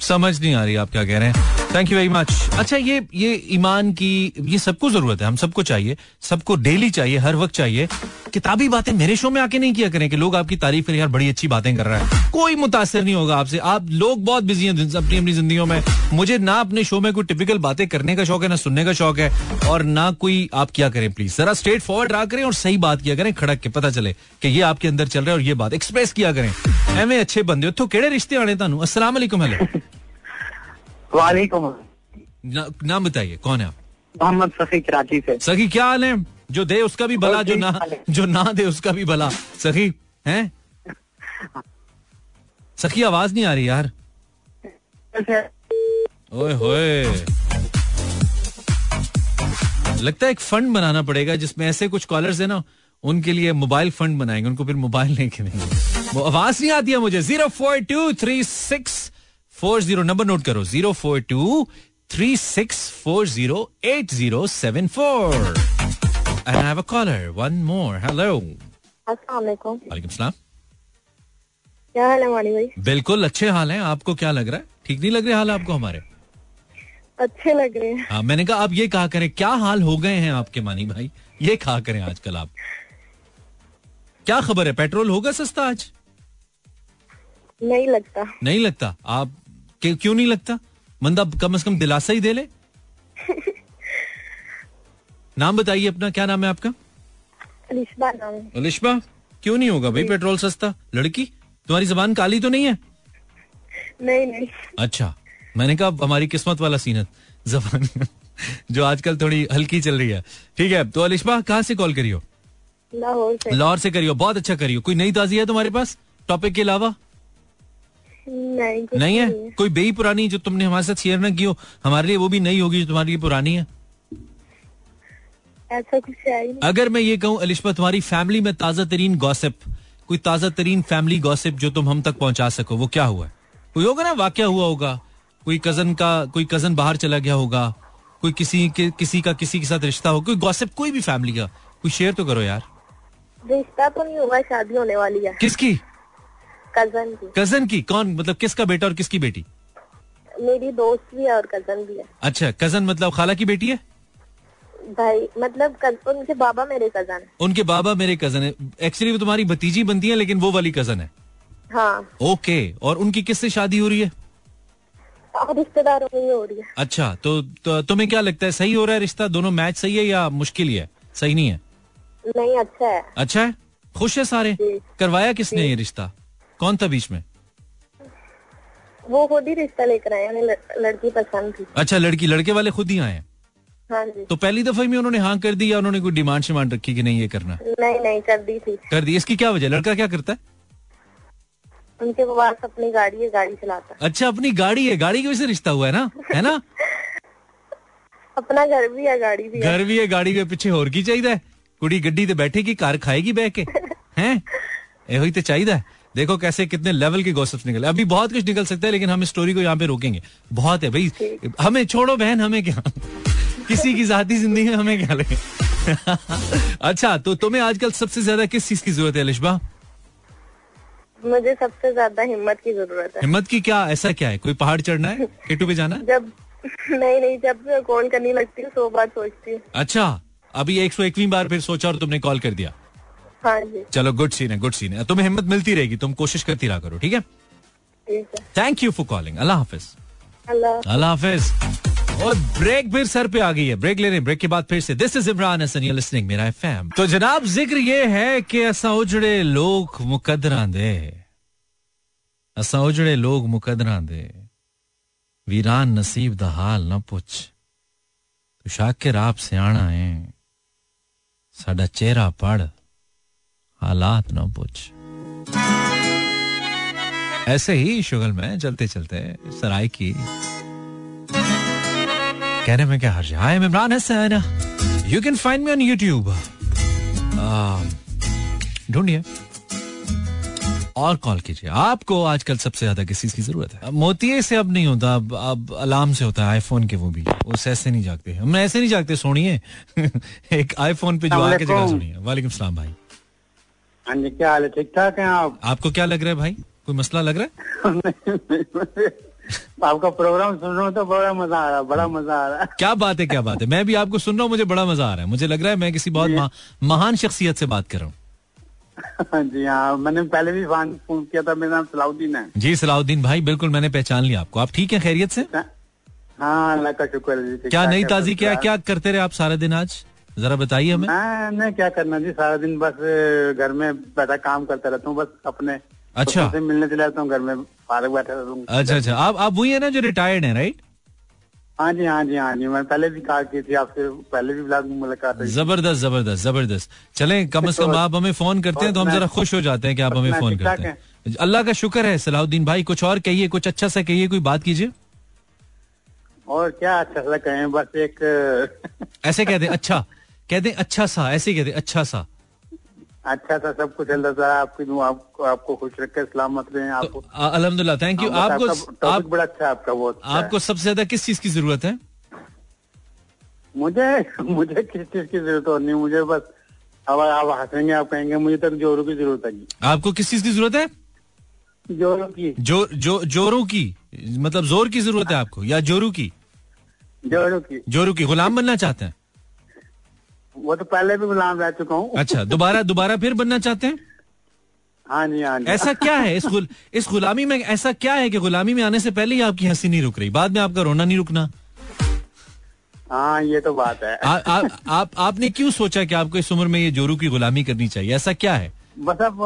समझ नहीं आ रही आप क्या कह रहे हैं। थैंक यू वेरी मच अच्छा ये ये ईमान की, ये सबको ज़रूरत है, हम सबको चाहिए, सबको डेली चाहिए, हर वक्त चाहिए। किताबी बातें मेरे शो में आके नहीं किया करें कि लोग आपकी तारीफ़ करें यार बड़ी अच्छी बातें कर रहा है। कोई मुतासर नहीं होगा आपसे। आप लोग बहुत बिज़ी हैं अपनी अपनी ज़िंदगी में। मुझे ना अपने शो में कोई टिपिकल बातें करने का शौक है, ना सुनने का शौक है, और ना कोई आप क्या करें प्लीज़ जरा स्ट्रेट फॉरवर्ड रहा करें और सही बात किया करें, खड़क के पता चले कि ये आपके अंदर चल रहा है और ये बात एक्सप्रेस किया करें। एवं अच्छे बंदे हो। तो केड़े रिश्ते आने तुम असला हेलो वालेकुम। नाम बताइए कौन है आप? मोहम्मद सखी कराची से। सखी क्या हाल है? जो दे उसका भी भला जो ना जो ना दे उसका भी भला। सखी हैं? सखी आवाज़ नहीं आ रही यार। ओए होए। लगता है एक फंड बनाना पड़ेगा जिसमें ऐसे कुछ कॉलर्स है ना उनके लिए मोबाइल फंड बनाएँगे उनको फिर मोबाइल लेके खरीदेंगे वो आवाज़ नहीं आती है मुझे। Zero four two three six four zero number note करो zero four two three six four zero eight zero seven four. I have a caller one more hello वालेकुम सलाम। क्या हाल है मानी भाई? बिल्कुल अच्छे हाल हैं। आपको क्या लग रहा है? ठीक नहीं लग रहे हाल आपको हमारे? अच्छे लग रहे हैं। हाँ मैंने कहा आप ये कहा करें क्या हाल हो गए हैं आपके मानी भाई? ये कहा करें आजकल आप। क्या खबर है? पेट्रोल होगा सस्ता आज? नहीं लगता। नहीं लगता? आप क्यों नहीं लगता? बंदा कम से कम दिलासा ही दे ले। नाम बताइए अपना क्या नाम है आपका? अलिशबा नाम। अलिशबा क्यों नहीं होगा भाई पेट्रोल सस्ता? लड़की तुम्हारी जबान काली तो नहीं है? नहीं नहीं। अच्छा मैंने कहा हमारी किस्मत वाला सीनत जबान जो आजकल थोड़ी हल्की चल रही है। ठीक है तो अलिशबा कहाँ से कॉल करियो? लाहौर से। लाहौर से करियो बहुत अच्छा करियो। कोई नई ताजी है तुम्हारे पास? टॉपिक के अलावा? नहीं नहीं है? कोई बेई पुरानी जो तुमने हमारे साथ शेयर ना की हो हमारे लिए वो भी नई होगी जो तुम्हारे लिए पुरानी है? ऐसा कुछ है नहीं। अगर मैं ये कहूँ अलिशबा तुम्हारी फैमिली में ताज़ा तरीन गॉसिप कोई ताज़ा तरीन फैमिली गॉसिप जो तुम हम तक पहुँचा सको वो क्या हुआ कोई होगा ना वाक्य हुआ होगा कोई कज़न का कोई कज़न बाहर चला गया होगा कोई किसी के किसी का किसी के साथ रिश्ता हो कोई गॉसिप कोई भी फैमिली का कोई शेयर तो करो यार। रिश्ता तो नहीं हुआ शादी होने वाली है। किसकी? कज़न की। कज़न की? कौन? मतलब किसका बेटा और किसकी बेटी? मेरी दोस्त भी है और कज़न भी है। अच्छा कज़न मतलब खाला की बेटी है? भाई मतलब कज, उनके बाबा मेरे कज़न है। उनके बाबा मेरे कज़न है। एक्चुअली वो तुम्हारी भतीजी बनती है लेकिन वो वाली कज़न है। हाँ। ओके और उनकी किससे शादी हो रही है? रिश्तेदारों में हो रही है। अच्छा तो, तो तुम्हें क्या लगता है सही हो रहा है रिश्ता? दोनों मैच सही है या मुश्किल है सही नहीं है? नहीं अच्छा है। अच्छा है? खुश है सारे? करवाया किसने ये रिश्ता? कौन था बीच में? वो खुद ही रिश्ता लेकर आए उन्हें लड़की पसंद थी। अच्छा लड़की लड़के वाले खुद ही आए हाँ? जी। तो पहली दफ़ा में उन्होंने हाँ कर दी या उन्होंने कोई डिमांड शिमांड रखी कि नहीं ये करना? नहीं नहीं कर दी थी। कर दी। इसकी क्या वजह? लड़का क्या करता है? उनके पास अपनी गाड़ी है गाड़ी चलाता है। अच्छा अपनी गाड़ी है। गाड़ी की वजह से रिश्ता हुआ है ना? है ना? अपना घर भी है गाड़ी भी घर भी है गाड़ी के पीछे होर की चाहिए कुड़ी गड्डी ते बैठेगी कार खाएगी बह के। हैं? ਇਹੋ ही तो चाहिए देखो कैसे कितने लेवल के गॉसिप्स निकले। अभी बहुत कुछ निकल सकता है लेकिन हम इस स्टोरी को यहाँ पे रोकेंगे। बहुत है भाई। हमें छोड़ो बहन हमें क्या? किसी की जाती ज़िंदगी में हमें क्या लगे अच्छा तो तुम्हें आजकल सबसे ज़्यादा किस चीज़ की ज़रूरत है लिशबा? मुझे सबसे ज़्यादा हिम्मत की ज़रूरत है। हिम्मत की क्या? ऐसा क्या है? कोई पहाड़ चढ़ना है? केटू पे जाना है? जब नहीं नहीं जब कॉल करने लगती हूँ सौ बार सोचती हूँ। अच्छा अभी एक सौ एकवीं बार फिर सोचा और तुमने कॉल कर दिया। चलो गुड सीन है गुड सीन है। तुम्हें हिम्मत मिलती रहेगी तुम कोशिश करती रहा करो ठीक है? थैंक यू फॉर कॉलिंग अल्लाह हाफिज। अल्लाह हाफिज। और ब्रेक फिर सर पे आ गई है। ब्रेक ले रहे ब्रेक के बाद फिर से। This is Imran Hasan you listening Mera FM तो जनाब ज़िक्र ये है कि असा उजड़े लोग मुकदरा दे। असा उजड़े लोग मुकदरा दे। वीरान नसीब दा हाल ना पुछ। तू शाकिर आप सियाणा है। साडा चेहरा पढ़। हालात ना पूछ। ऐसे ही शुगल में चलते चलते सराय की। कहने में क्या हर्ज I am Imran Hasan. You can find me on YouTube ढूंढिए। और कॉल कीजिए। आपको आजकल सबसे ज़्यादा किस चीज़ की ज़रूरत है? मोतिये से अब नहीं होता। अब अब अलार्म से होता है आईफोन के वो भी। उस ऐसे नहीं जागते। हम ऐसे नहीं जागते सोनिए। एक आईफोन पे जो आके जगह सुनिए। वालेकुम सलाम भाई। हाँ जी क्या हाल है? ठीक ठाक हैं आप? आपको क्या लग रहा है भाई? कोई मसला लग रहा है? आपका प्रोग्राम सुन रहा हूँ तो बड़ा मज़ा आ रहा है बड़ा मज़ा आ रहा। है क्या बात है क्या बात है? मैं भी आपको सुन रहा हूँ मुझे बड़ा मज़ा आ रहा है। मुझे लग रहा है मैं किसी बहुत महा- महान शख्सियत से बात कर रहा हूँ। जी हाँ मैंने पहले भी फ़ोन किया था मेरा नाम सलाउद्दीन है। जी सलाउद्दीन भाई बिल्कुल मैंने पहचान लिया आपको। आप ठीक है खैरियत से? हाँ अल्लाह का शुक्र है जी क्या नई ताजी क्या क्या करते रहे आप सारा दिन आज? जरा बताइए हमें। मैंने क्या करना जी सारा दिन बस घर में बैठा काम करता रहता हूँ बस अपने अच्छा। से मिलने चले जाता हूँ घर में फारग बैठा रहता हूँ। अच्छा अच्छा। आप आप वही है ना जो रिटायर्ड है राइट हाँ जी हाँ जी हाँ जी। मैं पहले भी कहा की थी आपसे पहले भी ब्लॉग में मुलाकात ज़बरदस्त ज़बरदस्त ज़बरदस्त। चलें कम से कम आप हमें फ़ोन करते हैं तो हम जरा खुश हो जाते हैं कि आप हमें फ़ोन करते हैं। अल्लाह का शुक्र है सलाउद्दीन भाई कुछ और कहिए कुछ अच्छा सा कहिए कोई बात कीजिए। और क्या अच्छा सा कहें बस एक ऐसे कहते अच्छा। कहते हैं अच्छा सा ऐसे कहते हैं अच्छा सा। अच्छा सा सब कुछ अल्लाह ताला आपकी दुआ आपको आपको खुश रखे सलामत रहे आपको तो अलहमदुल्ला थैंक यू हाँ, आपको आप बड़ा अच्छा आपका बहुत अच्छा आपको सबसे ज़्यादा किस चीज़ की ज़रूरत है? मुझे मुझे किस चीज़ की ज़रूरत और नहीं मुझे बस अब आप हंसेंगे आप कहेंगे मुझे तो जोरों की ज़रूरत है आपको किस चीज़ की ज़रूरत है? जोरों की। जो जो जोरों की मतलब ज़ोर की ज़रूरत है आपको या जोरू की? जोरू की। जोरू की गुलाम बनना चाहते हैं। वो तो पहले भी गुलाम रह चुका हूँ। अच्छा दोबारा दोबारा फिर बनना चाहते हैं? हाँ जी हाँ जी। ऐसा क्या है? इस गुल, इस गुलामी में ऐसा क्या है कि गुलामी में आने से पहले ही आपकी हँसी नहीं रुक रही? बाद में आपका रोना नहीं रुकना? हाँ ये तो बात है। आ, आ, आप आपने क्यों सोचा कि आपको इस उम्र में ये जोरू की गुलामी करनी चाहिए? ऐसा क्या है? बस अब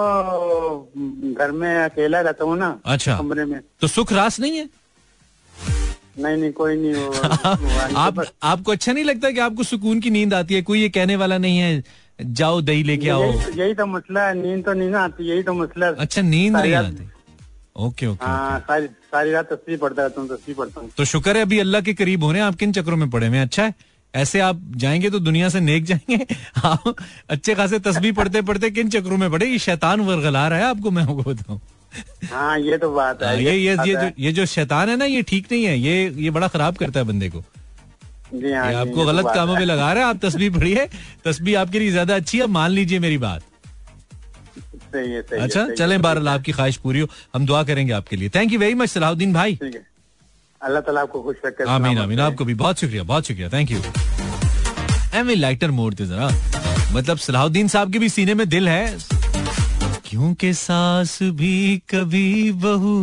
घर में अकेला रहता हूँ ना अच्छा। कमरे में। तो सुख रास नहीं है? नहीं नहीं कोई नहीं वो- आप आपको अच्छा नहीं लगता कि आपको सुकून की नींद आती है? कोई ये कहने वाला नहीं है जाओ दही लेके आओ। यही तो मसला है नींद तो नहीं ना आती यही तो मसला है। अच्छा नींद नहीं आती। ओके ओके हाँ सारी सारी रात तस्वीर पढ़ता रहता हूँ तस्वीर पढ़ता हूँ। तो शुक्र है अभी अल्लाह के करीब हो रहे हैं आप किन चक्रों में पड़े हुए अच्छा है ऐसे आप जाएँगे तो दुनिया से नेक जाएँगे। आप अच्छे खासे तस्वीर पढ़ते पढ़ते किन चक्रों में पड़े? ये शैतान वर्गला रहा है आपको मैं आपको बताऊँ। हाँ ये तो बात है ये ये ये जो ये जो शैतान है ना ये ठीक नहीं है। ये ये बड़ा खराब करता है बंदे को। जी हाँ आपको तो गलत कामों में लगा रहा है आप तस्वीर पढ़िए तस्वीर आपके लिए ज़्यादा अच्छी है मान लीजिए मेरी बात। सही है सही अच्छा चले है, बहरहाल आपकी ख्वाहिश पूरी हो। हम दुआ करेंगे आपके लिए। Thank you very much Salahuddin भाई। है। है। अल्लाह ताला आपको खुश रखे आमीन आमीन। आपको भी बहुत शुक्रिया बहुत शुक्रिया। थैंक यू एम लाइटर मोड थे जरा। मतलब सलाहुद्दीन साहब के भी सीने में दिल है। क्योंकि सास भी कभी बहू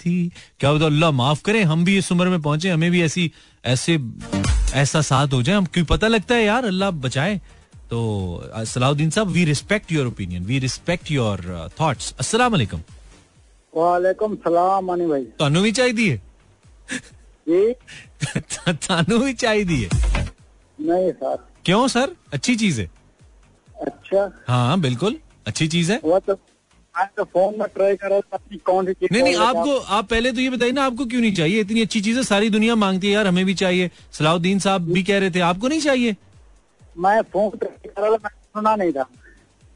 थी क्या होता अल्लाह माफ करे हम भी इस उम्र में पहुंचे हमें भी ऐसी ऐसे ऐसा साथ हो जाए हम क्यों पता लगता है यार अल्लाह बचाए तो अ, Salahuddin sahab we respect your opinion we respect your thoughts अस्सलाम वालेकुम वालेकुम सलाम मानी भाई ਤੁਹਾਨੂੰ ਵੀ ਚਾਹੀਦੀ ਹੈ जी ਤੁਹਾਨੂੰ ਵੀ ਚਾਹੀਦੀ ਹੈ नहीं सर क्यों सर अच्छी चीज है अच्छा हाँ बिल्कुल अच्छी चीज़ है? वो तो तो फ़ोन में ट्राई करो कौन सी नहीं नहीं आपको आप पहले तो ये बताइए ना आपको क्यों नहीं चाहिए? इतनी अच्छी चीज़ें सारी दुनिया मांगती है यार हमें भी चाहिए। सलाउद्दीन साहब भी कह रहे थे आपको नहीं चाहिए? मैं फ़ोन सुना नहीं था।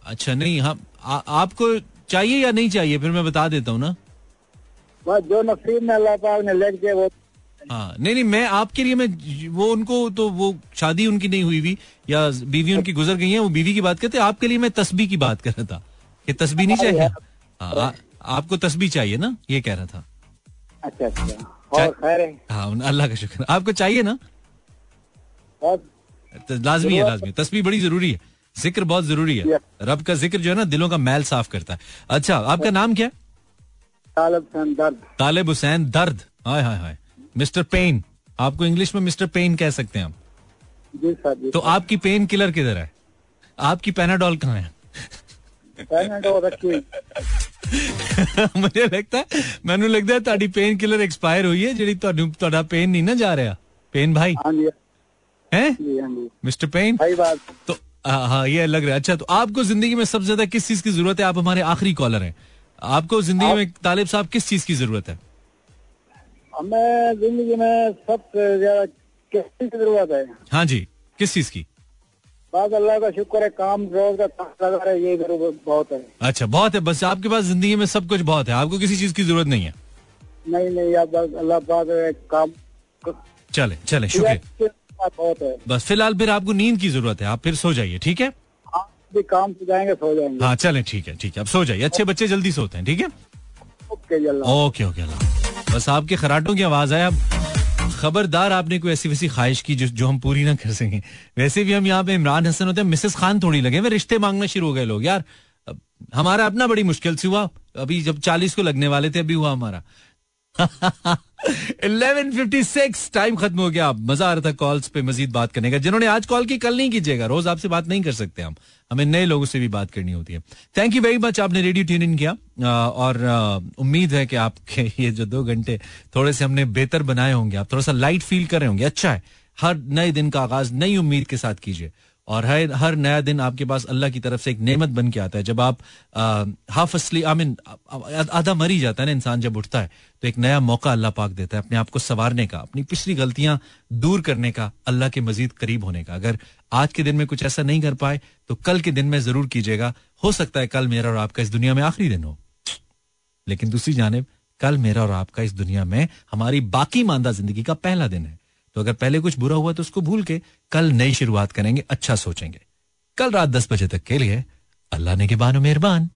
अच्छा नहीं हम आ, आपको चाहिए या नहीं चाहिए? फिर मैं बता देता हूँ ना। बस जो नसीब में अल्लाह पाक ने लिख दिया वो हाँ नहीं नहीं मैं आपके लिए मैं वो उनको तो वो शादी उनकी नहीं हुई हुई या बीवी उनकी गुजर गई है वो बीवी की बात करते आपके लिए मैं तस्बी की बात कर रहा था। कि तस्बी नहीं चाहिए? हाँ, आ, आपको तस्बी चाहिए ना? ये कह रहा था। अच्छा अच्छा। और हाँ। अल्लाह का शुक्र। आपको चाहिए ना? तो लाजमी है लाजमी। तस्बीह बड़ी ज़रूरी है। ज़िक्र बहुत ज़रूरी है। रब का ज़िक्र जो है ना दिलों का मैल साफ़ करता है। अच्छा आपका नाम क्या है? तालब सन दर्द। तालिब हुसैन दर्द। हाय हाय हाय। मिस्टर पेन आपको इंग्लिश में मिस्टर पेन कह सकते हैं हम जी सर जी तो आपकी पेन किलर किधर है आपकी पैनाडोल कहाँ है पेमेंट हो रखी हुई मुझे लगता है ਮੈਨੂੰ ਲੱਗਦਾ ਹੈ ਤੁਹਾਡੀ ਪੇਨ ਕਿਲਰ ਐਕਸਪਾਇਰ ਹੋਈ ਹੈ ਜਿਹੜੀ ਤੁਹਾਨੂੰ ਤੁਹਾਡਾ ਪੇਨ ਨਹੀਂ ਨਾ ਜਾ ਰਿਹਾ पेन भाई हाँ जी हैं जी हाँ जी मिस्टर पेन सही बात तो हाँ हाँ, ये लग रहा है अच्छा तो आपको जिंदगी में सबसे ज्यादा किस चीज की जरूरत है आप हमारे आखिरी कॉलर हैं आपको जिंदगी में तालिब साहब किस चीज की जरूरत है हमें ज़िंदगी में सबसे ज़्यादा किसकी ज़रूरत है? हाँ जी किस चीज़ की? बस अल्लाह का शुक्र है काम रोज का काम लगा रहे ये ज़रूरत बहुत है। अच्छा बहुत है बस आपके पास ज़िंदगी में सब कुछ बहुत है आपको किसी चीज़ की ज़रूरत नहीं है? नहीं नहीं अब बस अल्लाह पाक है, काम चले चले शुक्रिया। बहुत है। बस फ़िलहाल फिर आपको नींद की ज़रूरत है आप फिर सो जाइए ठीक है? आप भी काम से जाएँगे सो जाएँगे। हाँ चले ठीक है ठीक है अब सो जाइए अच्छे बच्चे जल्दी सोते हैं ठीक है? Okay okay okay Allah. बस आपके खराटों की आवाज़ आए अब खबरदार आपने कोई ऐसी वैसी ख्वाहिश की जो जो हम पूरी ना कर सकें? वैसे भी हम यहाँ पे इमरान हसन होते हैं, मिसेस खान थोड़ी लगे हुए रिश्ते मांगना शुरू हो गए लोग, यार। हमारा अपना बड़ी मुश्किल से हुआ, अभी जब चालीस को लगने वाले थे, अभी हुआ हमारा। 11:56 टाइम खत्म हो गया। मज़ा आ रहा था कॉल्स पे मजीद बात करने का। जिन्होंने आज कॉल की, कल नहीं कीजिएगा। रोज आपसे बात नहीं कर सकते हम। हमें नए लोगों से भी बात करनी होती है। थैंक यू वेरी मच आपने रेडियो ट्यून इन किया। और उम्मीद है कि आपके ये जो दो घंटे थोड़े से हमने बेहतर बनाए होंगे। आप थोड़ा सा लाइट फील कर रहे होंगे। अच्छा है। हर नए दिन का आगाज़, नई उम्मीद के साथ कीजिए। और हर हर नया दिन आपके पास अल्लाह की तरफ़ से एक नेमत बन के आता है। जब आप हाफ़ असली आई मीन आधा मर जाता है ना इंसान जब उठता है तो एक नया मौका अल्लाह पाक देता है अपने आप को संवारने का, अपनी पिछली गलतियाँ दूर करने का, अल्लाह के मजीद करीब होने का। अगर आज के दिन में कुछ ऐसा नहीं कर पाए तो कल के दिन में ज़रूर कीजिएगा। हो सकता है कल मेरा और आपका इस दुनिया में आखिरी दिन हो। लेकिन दूसरी जानब, कल मेरा और आपका इस दुनिया में हमारी बाकी मानदा ज़िंदगी का पहला दिन है। तो अगर पहले कुछ बुरा हुआ तो उसको भूल के कल नई शुरुआत करेंगे अच्छा सोचेंगे। कल रात दस बजे तक के लिए अल्लाह ने के बानो मेहरबान।